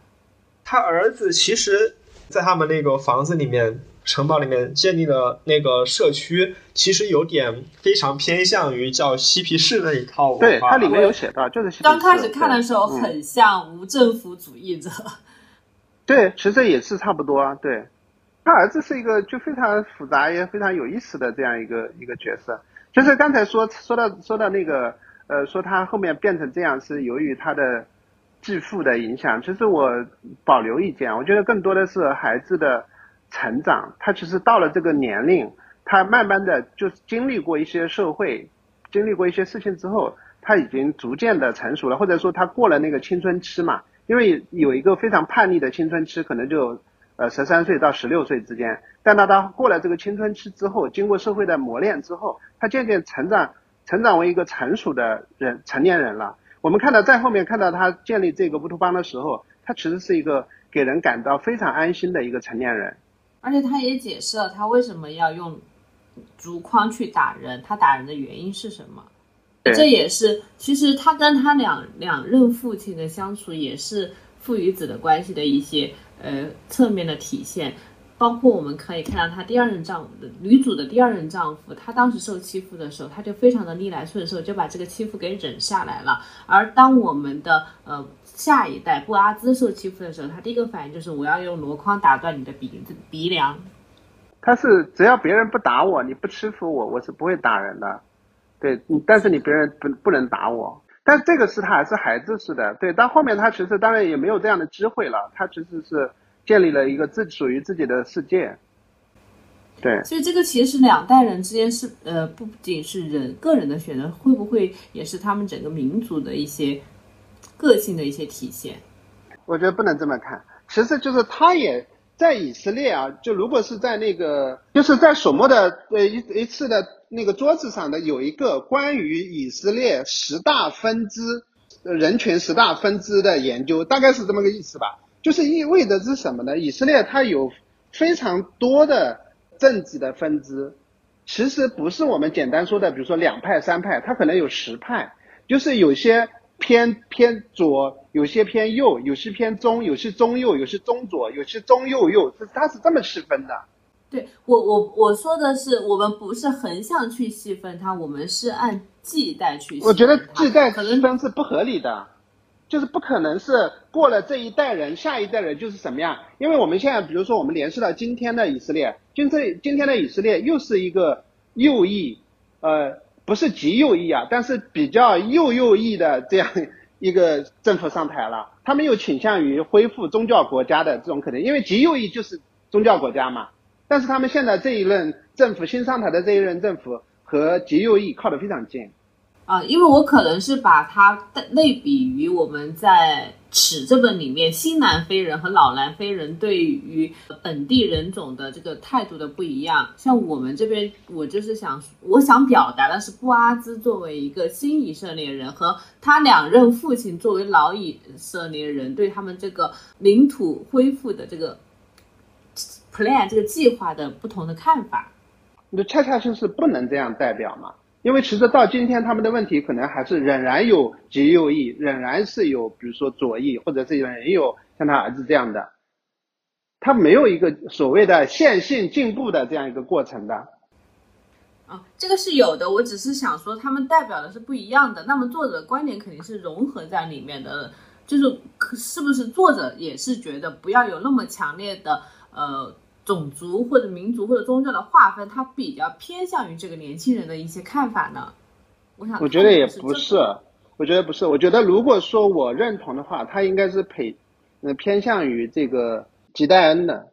他儿子其实，在他们那个房子里面、城堡里面建立的那个社区，其实有点非常偏向于叫嬉皮士那一套文化。对，它里面有写到，就是刚开始看的时候很像无政府主义者，对，其实也是差不多。对，他儿子是一个就非常复杂也非常有意思的这样一个一个角色。就是刚才说说到说到那个呃，说他后面变成这样是由于他的继父的影响。其实我保留意见，我觉得更多的是孩子的成长。他其实到了这个年龄，他慢慢的就是经历过一些社会，经历过一些事情之后，他已经逐渐的成熟了，或者说他过了那个青春期嘛。因为有一个非常叛逆的青春期，可能就呃十三岁到十六岁之间。但当他过了这个青春期之后，经过社会的磨练之后，他渐渐成长，成长为一个成熟的人，成年人了。我们看到在后面看到他建立这个乌托邦的时候，他其实是一个给人感到非常安心的一个成年人。而且他也解释了他为什么要用竹筐去打人，他打人的原因是什么。对这也是其实他跟他两两任父亲的相处，也是父与子的关系的一些呃侧面的体现。包括我们可以看到她第二任丈夫的女主的第二任丈夫，他当时受欺负的时候，他就非常的逆来顺受，就把这个欺负给忍下来了。而当我们的呃下一代布阿兹受欺负的时候，他第一个反应就是我要用箩筐打断你的鼻子鼻梁。他是只要别人不打我，你不欺负我，我是不会打人的。对，但是你别人不不能打我。但这个是他还是孩子似的，对。到后面他其实当然也没有这样的机会了，他其实是建立了一个自属于自己的世界。对，所以这个其实两代人之间是呃，不仅是人个人的选择，会不会也是他们整个民族的一些个性的一些体现？我觉得不能这么看。其实就是他也在以色列啊，就如果是在那个，就是在索莫的呃一一次的那个桌子上的有一个关于以色列十大分支人群十大分支的研究，大概是这么个意思吧。就是意味着是什么呢？以色列它有非常多的政治的分支，其实不是我们简单说的，比如说两派三派，它可能有十派，就是有些偏偏左，有些偏右，有些偏中，有些中右，有些中左，有些中右右，是它是这么细分的。对我我我说的是，我们不是横向去细分它，我们是按季代去细分。我觉得季代细分是不合理的，就是不可能是过了这一代人，下一代人就是什么样。因为我们现在，比如说我们联系到今天的以色列，今这今天的以色列又是一个右翼，呃，不是极右翼啊，但是比较右右翼的这样一个政府上台了，他们又倾向于恢复宗教国家的这种可能，因为极右翼就是宗教国家嘛。但是他们现在这一任政府新上台的这一任政府和极右翼靠得非常近。啊，因为我可能是把它类比于我们在《尺》这本里面新南非人和老南非人对于本地人种的这个态度的不一样。像我们这边，我就是想，我想表达的是布阿兹作为一个新以色列人和他两任父亲作为老以色列人对他们这个领土恢复的这个 plan 这个计划的不同的看法。那恰恰就是不能这样代表嘛，因为其实到今天他们的问题可能还是仍然有极右翼，仍然是有比如说左翼，或者是仍然有像他儿子这样的，他没有一个所谓的线性进步的这样一个过程的。啊，这个是有的，我只是想说，他们代表的是不一样的。那么作者的观点肯定是融合在里面的，就是是不是作者也是觉得不要有那么强烈的呃种族或者民族或者宗教的划分，它比较偏向于这个年轻人的一些看法呢？我想我觉得也不是，我觉得不是，我觉得如果说我认同的话，他应该是偏呃偏向于这个吉戴恩的，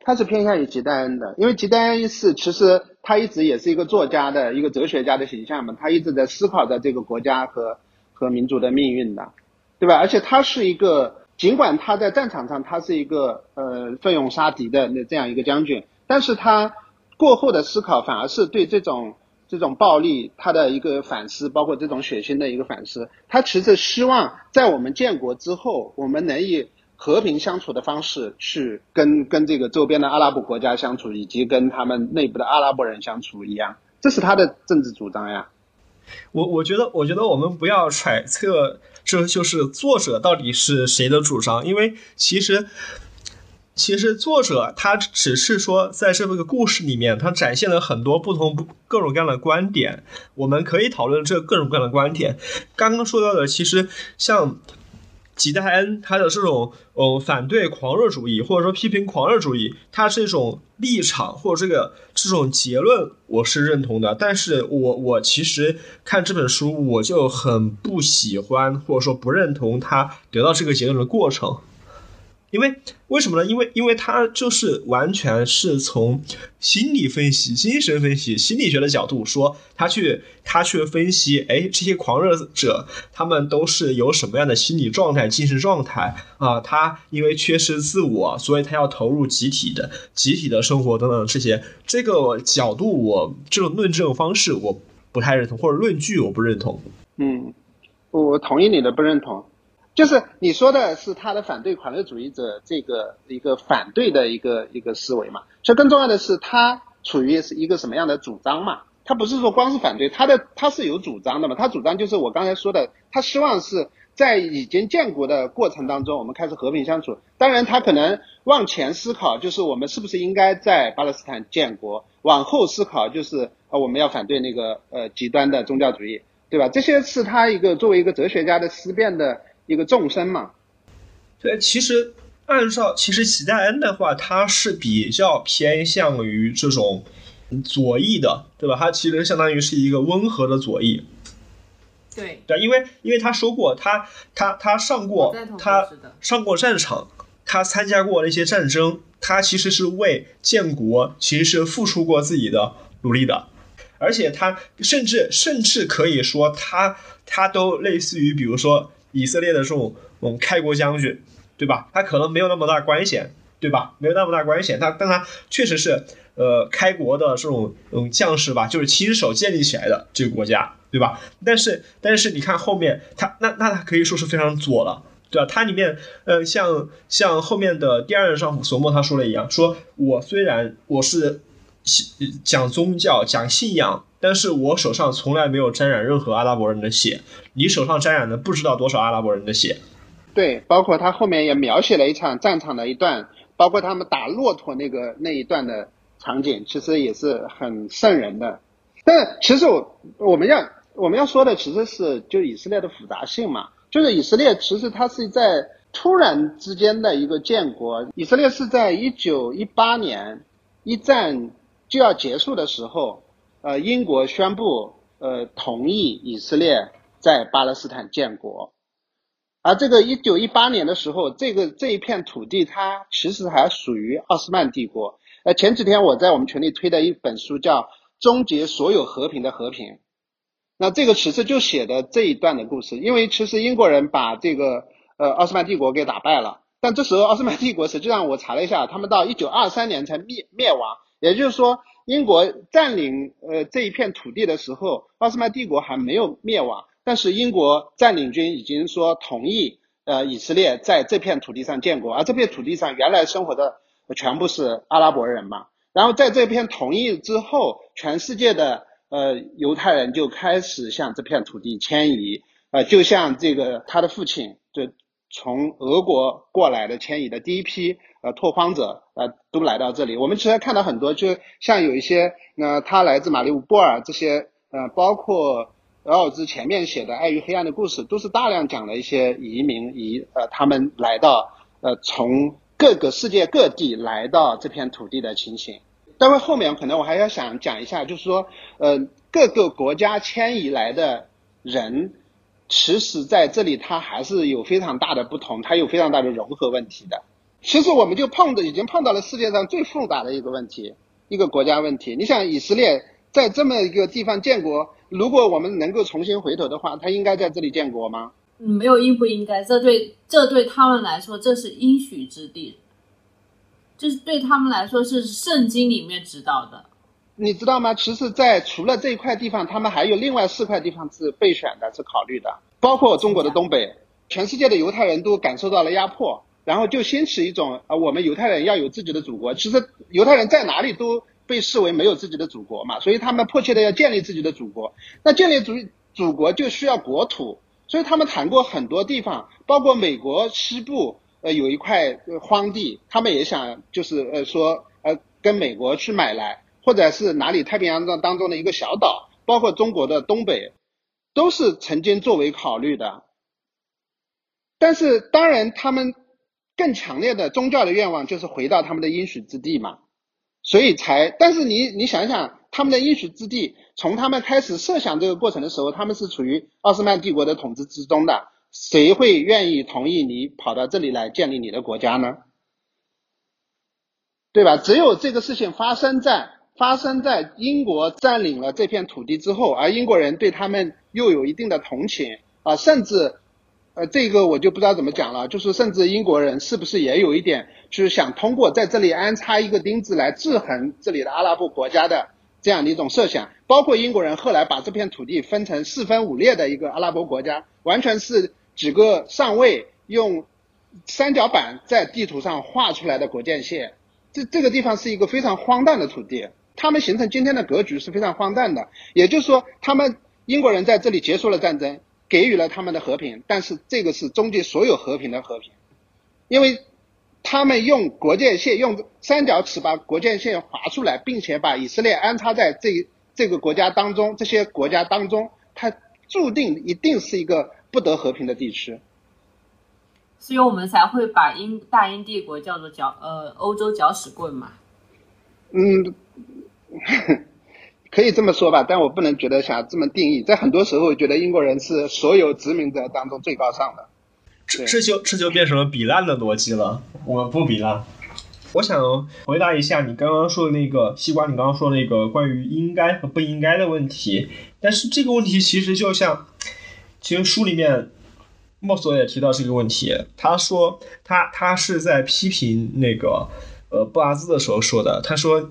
他是偏向于吉戴恩的，因为吉戴恩是其实他一直也是一个作家的一个哲学家的形象嘛，他一直在思考着这个国家和和民族的命运的，对吧？而且他是一个，尽管他在战场上他是一个呃奋勇杀敌的那这样一个将军，但是他过后的思考反而是对这种这种暴力他的一个反思，包括这种血腥的一个反思。他其实希望在我们建国之后，我们能以和平相处的方式去跟跟这个周边的阿拉伯国家相处，以及跟他们内部的阿拉伯人相处一样，这是他的政治主张呀。我我觉得，我觉得我们不要揣测，这就是作者到底是谁的主张，因为其实，其实作者他只是说，在这个故事里面，他展现了很多不同、各种各样的观点，我们可以讨论这各种各样的观点。刚刚说到的，其实像。吉代恩他的这种嗯反对狂热主义或者说批评狂热主义，他这种立场或者这个这种结论我是认同的，但是我我其实看这本书我就很不喜欢或者说不认同他得到这个结论的过程。因为为什么呢？因为因为他就是完全是从心理分析、精神分析、心理学的角度说，他去他去分析，哎，这些狂热者他们都是有什么样的心理状态、精神状态啊？他因为缺失自我，所以他要投入集体的集体的生活等等这些。这个角度，我这种论证方式我不太认同，或者论据我不认同。嗯，我同意你的不认同。就是你说的是他的反对狂热主义者这个一个反对的一个一个思维嘛？所以更重要的是他处于是一个什么样的主张嘛？他不是说光是反对，他的他是有主张的嘛？他主张就是我刚才说的，他希望是在已经建国的过程当中，我们开始和平相处。当然，他可能往前思考，就是我们是不是应该在巴勒斯坦建国？往后思考，就是呃，我们要反对那个呃极端的宗教主义，对吧？这些是他一个作为一个哲学家的思辨的。一个众生嘛，对，其实按照其实齐代恩的话，他是比较偏向于这种左翼的，对吧？他其实相当于是一个温和的左翼。对对，因为因为他说过，他他他上过他上过战场，他参加过那些战争，他其实是为建国其实是付出过自己的努力的，而且他甚至甚至可以说他他都类似于比如说。以色列的这种嗯开国将军，对吧？他可能没有那么大官衔，对吧？没有那么大官衔，他但他确实是呃开国的这种嗯将士吧，就是亲手建立起来的这个国家，对吧？但是但是你看后面他那那他可以说是非常左了，对吧？他里面呃像像后面的第二任丈夫索莫他说了一样，说我虽然我是讲宗教讲信仰。但是我手上从来没有沾染任何阿拉伯人的血，你手上沾染的不知道多少阿拉伯人的血。对，包括他后面也描写了一场战场的一段，包括他们打骆驼那个那一段的场景，其实也是很瘆人的。但其实我我们要我们要说的其实是就以色列的复杂性嘛，就是以色列其实它是在突然之间的一个建国，以色列是在一九一八年一战就要结束的时候。呃，英国宣布呃同意以色列在巴勒斯坦建国，而这个一九一八年的时候，这个这一片土地它其实还属于奥斯曼帝国。呃，前几天我在我们群里推的一本书叫《终结所有和平的和平》，那这个其实就写的这一段的故事。因为其实英国人把这个呃奥斯曼帝国给打败了，但这时候奥斯曼帝国实际上我查了一下，他们到一九二三年才灭灭亡，也就是说。英国占领呃这一片土地的时候，奥斯曼帝国还没有灭亡，但是英国占领军已经说同意呃以色列在这片土地上建国，而这片土地上原来生活的全部是阿拉伯人嘛。然后在这片同意之后，全世界的呃犹太人就开始向这片土地迁移，呃就像这个他的父亲就从俄国过来的迁移的第一批。呃，拓荒者呃都来到这里。我们其实看到很多，就像有一些，呃，他来自马里乌波尔这些，呃，包括奥尔兹前面写的《爱与黑暗的故事》，都是大量讲了一些移民移，呃，他们来到，呃，从各个世界各地来到这片土地的情形。待会后面可能我还要想讲一下，就是说，呃，各个国家迁移来的人，其实在这里他还是有非常大的不同，他有非常大的融合问题的。其实我们就碰的已经碰到了世界上最复杂的一个问题，一个国家问题。你想以色列在这么一个地方建国，如果我们能够重新回头的话，他应该在这里建国吗？嗯，没有应不应该，这对这对他们来说，这是应许之地，这是对他们来说是圣经里面指导的。你知道吗？其实，在除了这一块地方，他们还有另外四块地方是备选的，是考虑的，包括中国的东北。全世界的犹太人都感受到了压迫，然后就兴起一种啊，我们犹太人要有自己的祖国。其实犹太人在哪里都被视为没有自己的祖国嘛，所以他们迫切的要建立自己的祖国。那建立祖祖国就需要国土，所以他们谈过很多地方，包括美国西部呃有一块荒地，他们也想就是呃说呃跟美国去买来，或者是哪里太平洋当当中的一个小岛，包括中国的东北，都是曾经作为考虑的。但是当然，他们更强烈的宗教的愿望就是回到他们的应许之地嘛，所以才。但是你你想想，他们的应许之地，从他们开始设想这个过程的时候，他们是处于奥斯曼帝国的统治之中的，谁会愿意同意你跑到这里来建立你的国家呢？对吧？只有这个事情发生在发生在英国占领了这片土地之后，而英国人对他们又有一定的同情啊，甚至。呃，这个我就不知道怎么讲了，就是甚至英国人是不是也有一点，就是想通过在这里安插一个钉子来制衡这里的阿拉伯国家的这样的一种设想，包括英国人后来把这片土地分成四分五裂的一个阿拉伯国家，完全是几个上尉用三角板在地图上画出来的国界线。这这个地方是一个非常荒诞的土地，他们形成今天的格局是非常荒诞的。也就是说，他们英国人在这里结束了战争。给予了他们的和平，但是这个是终结所有和平的和平，因为他们用国界线、用三角尺把国界线划出来，并且把以色列安插在这这个国家当中，这些国家当中，它注定一定是一个不得和平的地区，所以我们才会把英大英帝国叫做搅呃欧洲搅屎棍嘛。嗯。可以这么说吧，但我不能觉得想这么定义。在很多时候，觉得英国人是所有殖民者当中最高尚的。这这就这就变成了比烂的逻辑了。我不比烂。我想回答一下你刚刚说的那个西瓜，你刚刚说那个关于应该和不应该的问题。但是这个问题其实就像，其实书里面莫索也提到这个问题。他说他他是在批评那个呃布阿兹的时候说的。他说。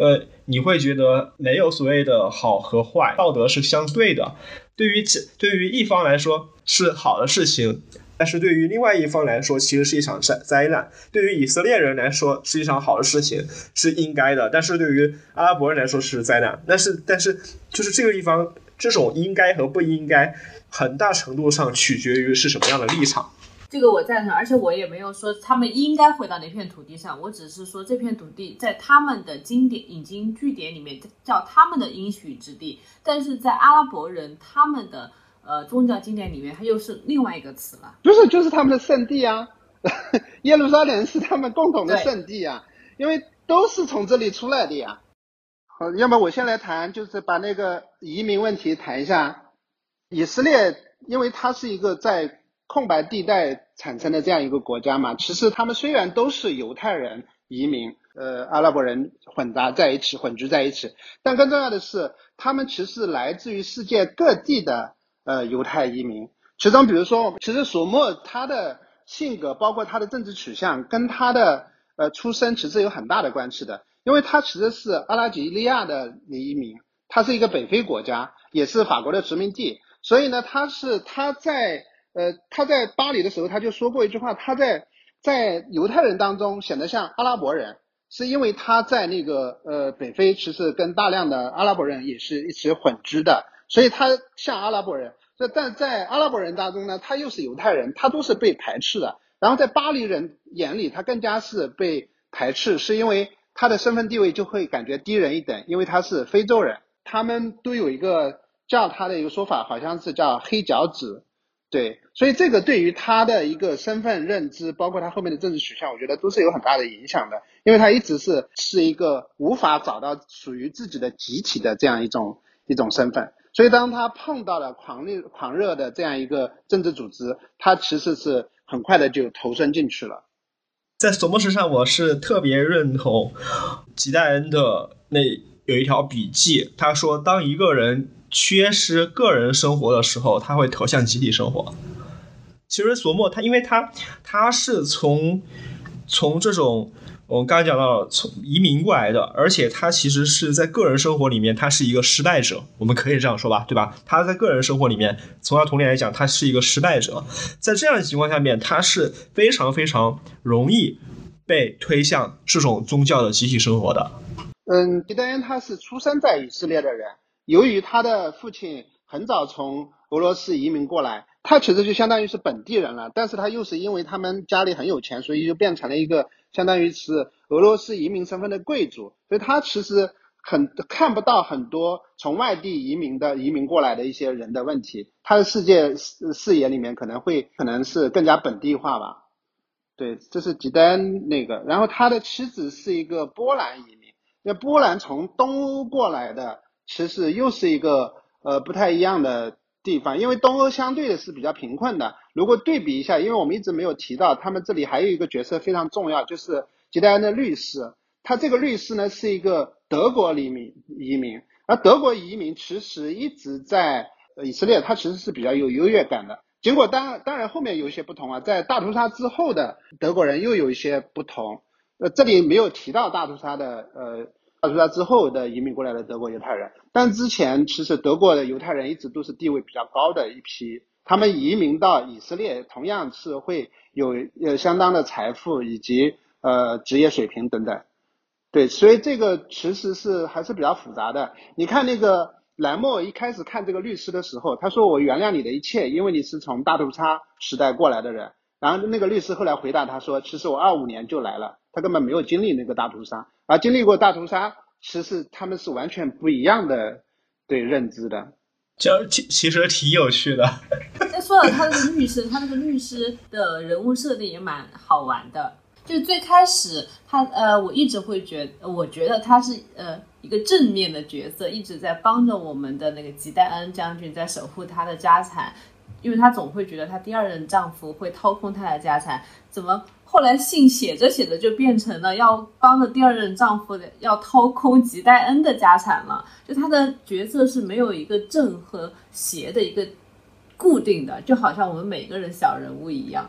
呃，你会觉得没有所谓的好和坏，道德是相对的。对于对于一方来说是好的事情，但是对于另外一方来说，其实是一场灾灾难。对于以色列人来说是一场好的事情，是应该的；但是对于阿拉伯人来说是灾难。但是但是就是这个地方，这种应该和不应该，很大程度上取决于是什么样的立场。这个我赞成，而且我也没有说他们应该回到那片土地上，我只是说这片土地在他们的经典引经据典里面叫他们的应许之地，但是在阿拉伯人他们的呃宗教经典里面，它又是另外一个词了。不是，就是他们的圣地啊，耶路撒冷是他们共同的圣地啊，因为都是从这里出来的呀。好，要么我先来谈，就是把那个移民问题谈一下。以色列，因为它是一个在空白地带产生的这样一个国家嘛，其实他们虽然都是犹太人移民，呃，阿拉伯人混杂在一起，混居在一起，但更重要的是，他们其实来自于世界各地的呃犹太移民。其中，比如说，其实索莫他的性格，包括他的政治取向，跟他的呃出身其实有很大的关系的，因为他其实是阿拉吉利亚的移民，他是一个北非国家，也是法国的殖民地，所以呢，他是他在。呃，他在巴黎的时候，他就说过一句话，他在在犹太人当中显得像阿拉伯人，是因为他在那个呃北非，其实跟大量的阿拉伯人也是一起混居的，所以他像阿拉伯人。这但在阿拉伯人当中呢，他又是犹太人，他都是被排斥的。然后在巴黎人眼里，他更加是被排斥，是因为他的身份地位就会感觉低人一等，因为他是非洲人，他们都有一个叫他的一个说法，好像是叫黑脚趾。对，所以这个对于他的一个身份认知，包括他后面的政治取向，我觉得都是有很大的影响的。因为他一直是是一个无法找到属于自己的集体的这样一种一种身份，所以当他碰到了狂热狂热的这样一个政治组织，他其实是很快的就投身进去了。在索莫什上，我是特别认同吉代恩的那有一条笔记，他说，当一个人缺失个人生活的时候，他会投向集体生活。其实索莫他，因为他他是从从这种我们刚才讲到从移民过来的，而且他其实是在个人生活里面他是一个失败者，我们可以这样说吧，对吧？他在个人生活里面，从他童年来讲，他是一个失败者，在这样的情况下面，他是非常非常容易被推向这种宗教的集体生活的。嗯，吉德恩他是出生在以色列的人，由于他的父亲很早从俄罗斯移民过来，他其实就相当于是本地人了。但是他又是因为他们家里很有钱，所以就变成了一个相当于是俄罗斯移民身份的贵族。所以他其实很看不到很多从外地移民的移民过来的一些人的问题。他的世界视视野里面可能会可能是更加本地化吧。对，这是吉丹那个，然后他的妻子是一个波兰移民。那波兰从东欧过来的，其实又是一个呃不太一样的地方，因为东欧相对的是比较贫困的。如果对比一下，因为我们一直没有提到，他们这里还有一个角色非常重要，就是吉戴安的律师。他这个律师呢是一个德国移民移民，而德国移民其实一直在以色列，他其实是比较有优越感的。结果当当然后面有一些不同啊，在大屠杀之后的德国人又有一些不同。呃，这里没有提到大屠杀的呃。大屠杀之后的移民过来的德国犹太人，但之前其实德国的犹太人一直都是地位比较高的一批，他们移民到以色列同样是会有呃相当的财富以及呃职业水平等等，对，所以这个其实是还是比较复杂的。你看那个兰莫一开始看这个律师的时候，他说我原谅你的一切，因为你是从大屠杀时代过来的人。然后那个律师后来回答他说，其实我二五年就来了，他根本没有经历那个大屠杀。而经历过大屠杀，其实他们是完全不一样的对认知的，这其其实挺有趣的。再说到他那个律师，他那个律师的人物设定也蛮好玩的。就最开始他呃，我一直会觉，我觉得他是呃一个正面的角色，一直在帮着我们的那个吉戴恩将军在守护他的家产，因为他总会觉得他第二任丈夫会掏空他的家产，怎么？后来信写着写着就变成了要帮着第二任丈夫的要掏空吉黛恩的家产了，就他的角色是没有一个正和邪的一个固定的，就好像我们每个人小人物一样，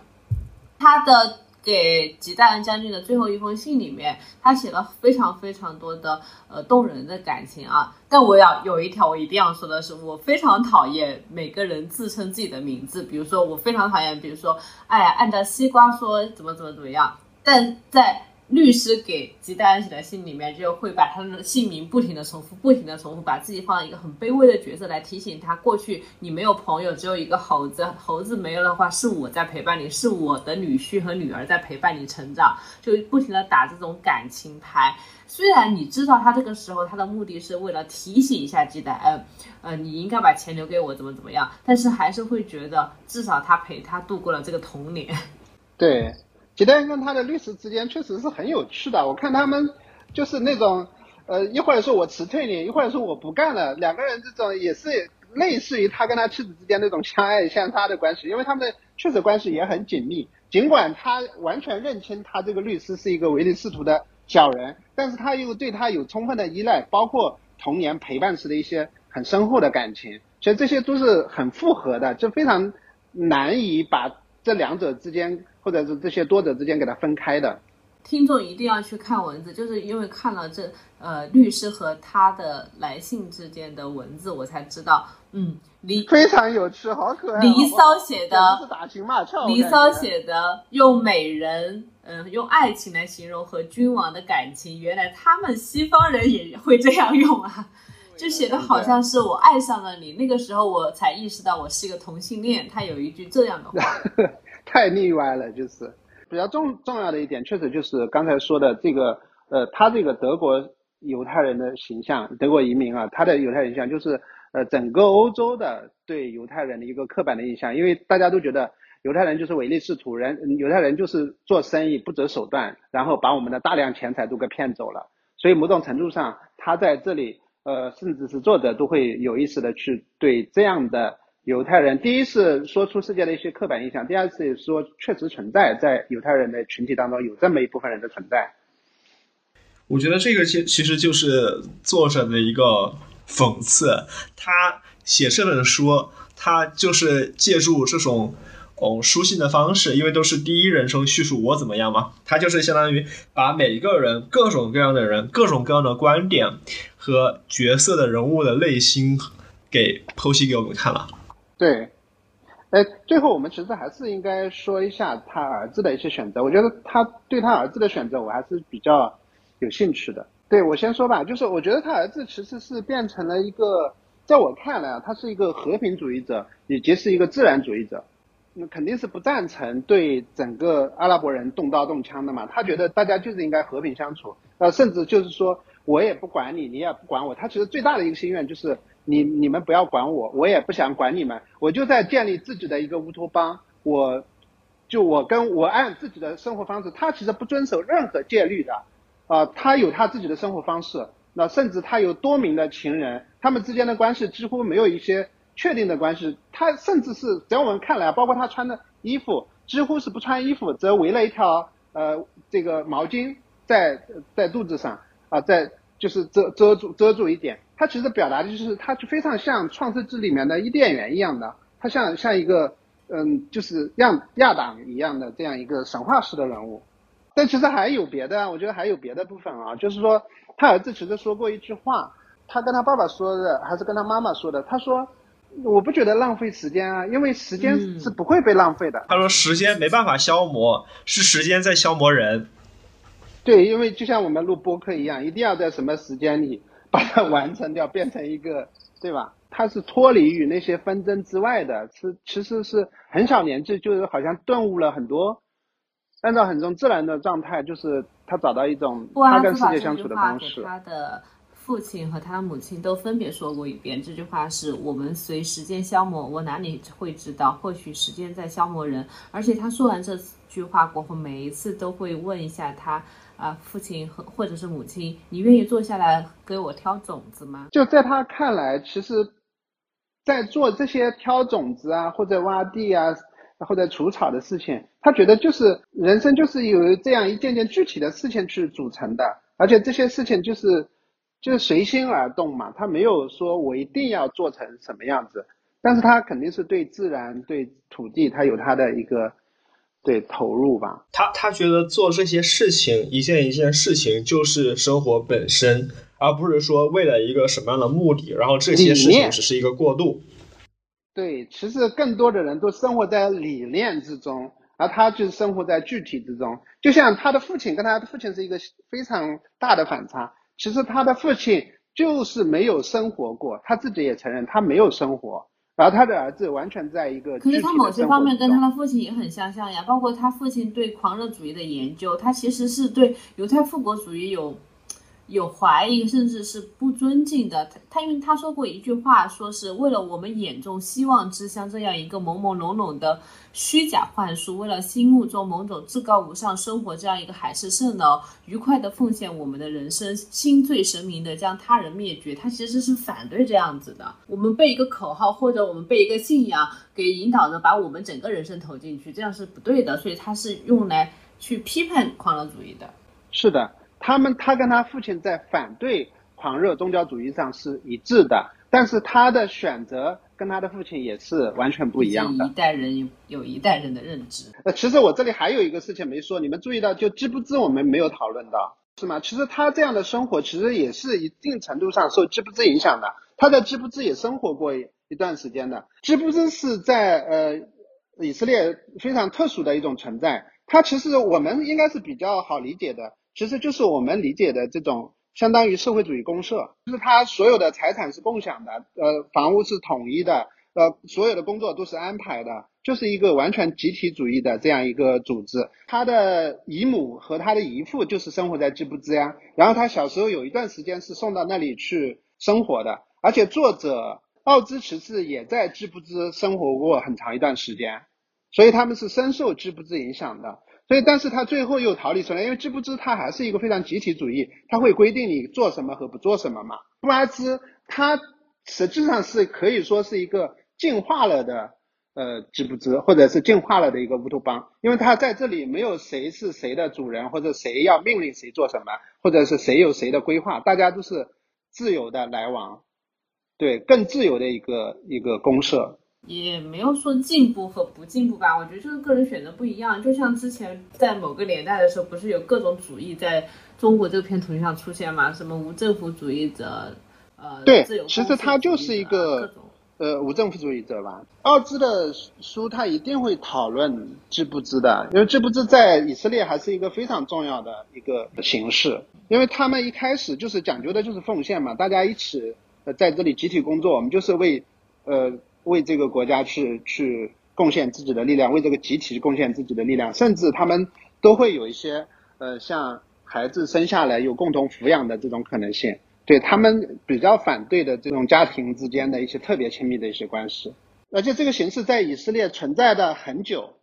他的。给吉大恩将军的最后一封信里面，他写了非常非常多的呃动人的感情啊。但我要有一条我一定要说的是，我非常讨厌每个人自称自己的名字，比如说我非常讨厌，比如说哎呀按照西瓜说怎么怎么怎么样，但在。律师给吉戴恩写的信里面，就会把他的姓名不停的重复，不停的重复，把自己放在一个很卑微的角色来提醒他，过去你没有朋友，只有一个猴子，猴子没了的话，是我在陪伴你，是我的女婿和女儿在陪伴你成长，就不停的打这种感情牌。虽然你知道他这个时候他的目的是为了提醒一下吉戴恩，呃，你应该把钱留给我，怎么怎么样，但是还是会觉得至少他陪他度过了这个童年。对。吉戴恩跟他的律师之间确实是很有趣的，我看他们就是那种，呃，一会儿说我辞退你，一会儿说我不干了，两个人这种也是类似于他跟他妻子之间那种相爱相杀的关系，因为他们的确实关系也很紧密。尽管他完全认清他这个律师是一个唯利是图的小人，但是他又对他有充分的依赖，包括童年陪伴时的一些很深厚的感情，所以这些都是很复合的，就非常难以把这两者之间。或者是这些多者之间给它分开的，听众一定要去看文字，就是因为看了这呃律师和他的来信之间的文字，我才知道，嗯，离非常有趣，好可爱。离骚写的是打情骂俏，离骚写的用美人，嗯，用爱情来形容和君王的感情，原来他们西方人也会这样用啊。就写的好像是我爱上了你，那个时候我才意识到我是一个同性恋。他有一句这样的话，太腻歪了。就是比较重重要的一点，确实就是刚才说的这个，呃，他这个德国犹太人的形象，德国移民啊，他的犹太人形象就是呃整个欧洲的对犹太人的一个刻板的印象，因为大家都觉得犹太人就是唯利是图，人犹太人就是做生意不择手段，然后把我们的大量钱财都给骗走了。所以某种程度上，他在这里。呃，甚至是作者都会有意识的去对这样的犹太人，第一是说出世界的一些刻板印象，第二是说确实存在在犹太人的群体当中有这么一部分人的存在。我觉得这个其其实就是作者的一个讽刺。他写这本书，他就是借助这种哦书信的方式，因为都是第一人称叙述我怎么样嘛，他就是相当于把每一个人、各种各样的人、各种各样的观点和角色的人物的内心给剖析给我们看了。对，哎，最后我们其实还是应该说一下他儿子的一些选择。我觉得他对他儿子的选择，我还是比较有兴趣的。对我先说吧，就是我觉得他儿子其实是变成了一个，在我看来啊，他是一个和平主义者，以及是一个自然主义者。那肯定是不赞成对整个阿拉伯人动刀动枪的嘛。他觉得大家就是应该和平相处，呃，甚至就是说我也不管你，你也不管我。他其实最大的一个心愿就是你你们不要管我，我也不想管你们，我就在建立自己的一个乌托邦。我就我跟我按自己的生活方式，他其实不遵守任何戒律的，啊、他有他自己的生活方式。那甚至他有多名的情人，他们之间的关系几乎没有一些确定的关系。他甚至是在我们看来，包括他穿的衣服，几乎是不穿衣服，只围了一条呃这个毛巾在在肚子上啊，在就是遮遮住遮住一点。他其实表达的就是，他就非常像《创世纪》里面的伊甸园一样的，他像像一个嗯，就是亚亚当一样的这样一个神话式的人物。但其实还有别的啊，我觉得还有别的部分啊，就是说他儿子其实说过一句话，他跟他爸爸说的还是跟他妈妈说的，他说我不觉得浪费时间啊，因为时间嗯是不会被浪费的。他说时间没办法消磨，是时间在消磨人。对，因为就像我们录播客一样，一定要在什么时间里把它 完成掉，变成一个，对吧？他是脱离于那些纷争之外的，是其实是很小年纪，就是好像顿悟了很多，按照很种自然的状态，就是他找到一种他跟世界相处的方式。他的父亲和他的母亲都分别说过一遍。这句话是我们随时间消磨，我哪里会知道？或许时间在消磨人。而且他说完这句话过后，每一次都会问一下他啊、父亲和或者是母亲，你愿意坐下来给我挑种子吗？就在他看来，其实，在做这些挑种子啊，或者挖地啊，或者除草的事情，他觉得就是人生就是由这样一件件具体的事情去组成的，而且这些事情就是就是随心而动嘛，他没有说我一定要做成什么样子，但是他肯定是对自然、对土地，他有他的一个对投入吧。他他觉得做这些事情，一件一件事情就是生活本身，而不是说为了一个什么样的目的，然后这些事情只是一个过渡。对，其实更多的人都生活在理念之中，而他就是生活在具体之中。就像他的父亲跟他的父亲是一个非常大的反差。其实他的父亲就是没有生活过，他自己也承认他没有生活，而他的儿子完全在一个可是他某些方面跟他的父亲也很相像呀，包括他父亲对狂热主义的研究，他其实是对犹太复国主义有有怀疑，甚至是不尊敬的。他他因为他说过一句话，说是为了我们眼中希望之乡这样一个朦朦胧胧的虚假幻术，为了心目中某种至高无上生活这样一个海市蜃楼，愉快的奉献我们的人生，心醉神迷的将他人灭绝。他其实是反对这样子的。我们被一个口号或者我们被一个信仰给引导着，把我们整个人生投进去，这样是不对的。所以他是用来去批判狂热主义的。是的，他们他跟他父亲在反对狂热宗教主义上是一致的，但是他的选择跟他的父亲也是完全不一样的一。代人有有一代人的认知。呃，其实我这里还有一个事情没说，你们注意到，就知不知我们没有讨论到，是吗？其实他这样的生活，其实也是一定程度上受知不知影响的。他在知不知也生活过一一段时间的。知不知是在呃以色列非常特殊的一种存在，它其实我们应该是比较好理解的，其实就是我们理解的这种相当于社会主义公社，就是它所有的财产是共享的，呃，房屋是统一的，呃，所有的工作都是安排的，就是一个完全集体主义的这样一个组织。他的姨母和他的姨父就是生活在支布兹呀，然后他小时候有一段时间是送到那里去生活的，而且作者奥兹其实也在支布兹生活过很长一段时间，所以他们是深受支布兹影响的。所以，但是他最后又逃离出来，因为支布兹他还是一个非常集体主义，他会规定你做什么和不做什么嘛。布拉兹他实际上是可以说是一个进化了的呃织布兹，或者是进化了的一个乌托邦，因为它在这里没有谁是谁的主人，或者谁要命令谁做什么，或者是谁有谁的规划，大家都是自由的来往，对，更自由的一个一个公社。也没有说进步和不进步吧，我觉得就是个人选择不一样。就像之前在某个年代的时候，不是有各种主义在中国这片土地上出现嘛？什么无政府主义者，呃，对自由，其实他就是一个呃无政府主义者吧。奥兹的书他一定会讨论知不知的，因为知不知在以色列还是一个非常重要的一个形式，因为他们一开始就是讲究的就是奉献嘛，大家一起呃在这里集体工作，我们就是为呃为这个国家去去贡献自己的力量，为这个集体贡献自己的力量，甚至他们都会有一些呃像孩子生下来有共同抚养的这种可能性。对他们比较反对的这种家庭之间的一些特别亲密的一些关系，而且这个形式在以色列存在的很久，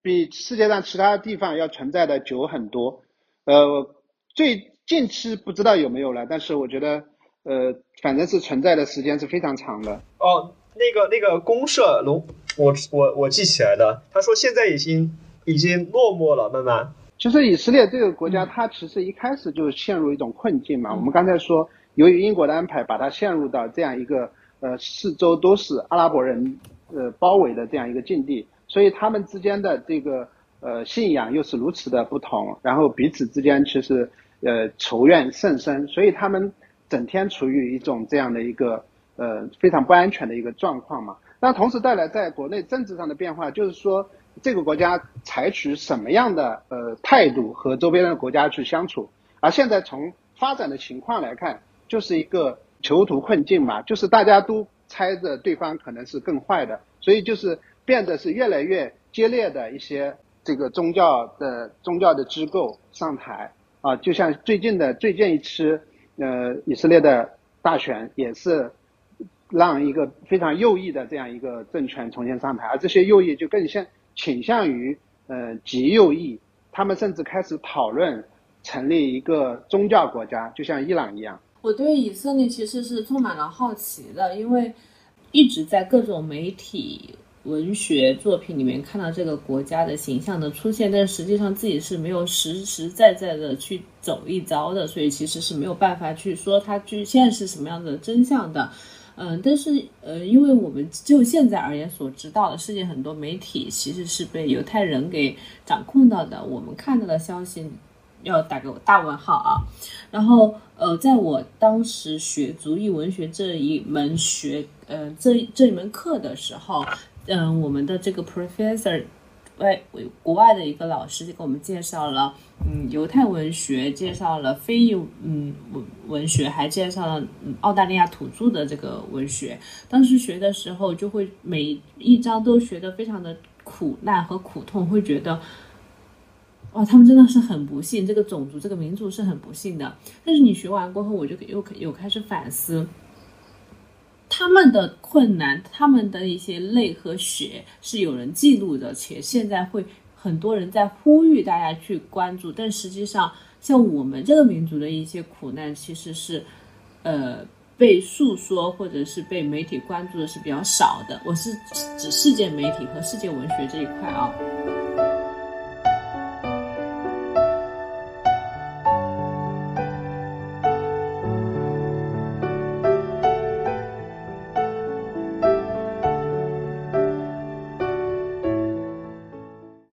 比世界上其他地方要存在的久很多。呃，最近期不知道有没有了，但是我觉得，呃，反正是存在的时间是非常长的。哦，那个那个公社龙，我我我记起来的，他说现在已经已经落寞了，慢慢。其实以色列这个国家，它其实一开始就陷入一种困境嘛。我们刚才说，由于英国的安排，把它陷入到这样一个呃四周都是阿拉伯人呃包围的这样一个境地，所以他们之间的这个呃信仰又是如此的不同，然后彼此之间其实呃仇怨甚深，所以他们整天处于一种这样的一个呃非常不安全的一个状况嘛。那同时带来在国内政治上的变化，就是说这个国家采取什么样的呃态度和周边的国家去相处。而现在从发展的情况来看，就是一个囚徒困境嘛，就是大家都猜着对方可能是更坏的，所以就是变得是越来越激烈的一些这个宗教的宗教的机构上台啊，就像最近的最近一期呃以色列的大选也是。让一个非常右翼的这样一个政权重新上台，而这些右翼就更向倾向于呃极右翼，他们甚至开始讨论成立一个宗教国家，就像伊朗一样。我对以色列其实是充满了好奇的，因为一直在各种媒体、文学作品里面看到这个国家的形象的出现，但实际上自己是没有实实在在的去走一遭的，所以其实是没有办法去说它具现在是什么样的真相的。嗯，但是呃，因为我们就现在而言所知道的，世界很多媒体其实是被犹太人给掌控到的。我们看到的消息要打个大问号啊。然后呃，在我当时学族裔文学这一门学呃这这一门课的时候，嗯、我们的这个 professor 外国外的一个老师就给我们介绍了，嗯，犹太文学，介绍了非裔嗯文文学，还介绍了嗯澳大利亚土著的这个文学。当时学的时候，就会每一章都学得非常的苦难和苦痛，会觉得。哇，他们真的是很不幸，这个种族、这个民族是很不幸的。但是你学完过后，我就又又开始反思，他们的困难，他们的一些泪和血是有人记录的，且现在会很多人在呼吁大家去关注，但实际上，像我们这个民族的一些苦难，其实是，呃，被诉说或者是被媒体关注的是比较少的。我是指世界媒体和世界文学这一块啊。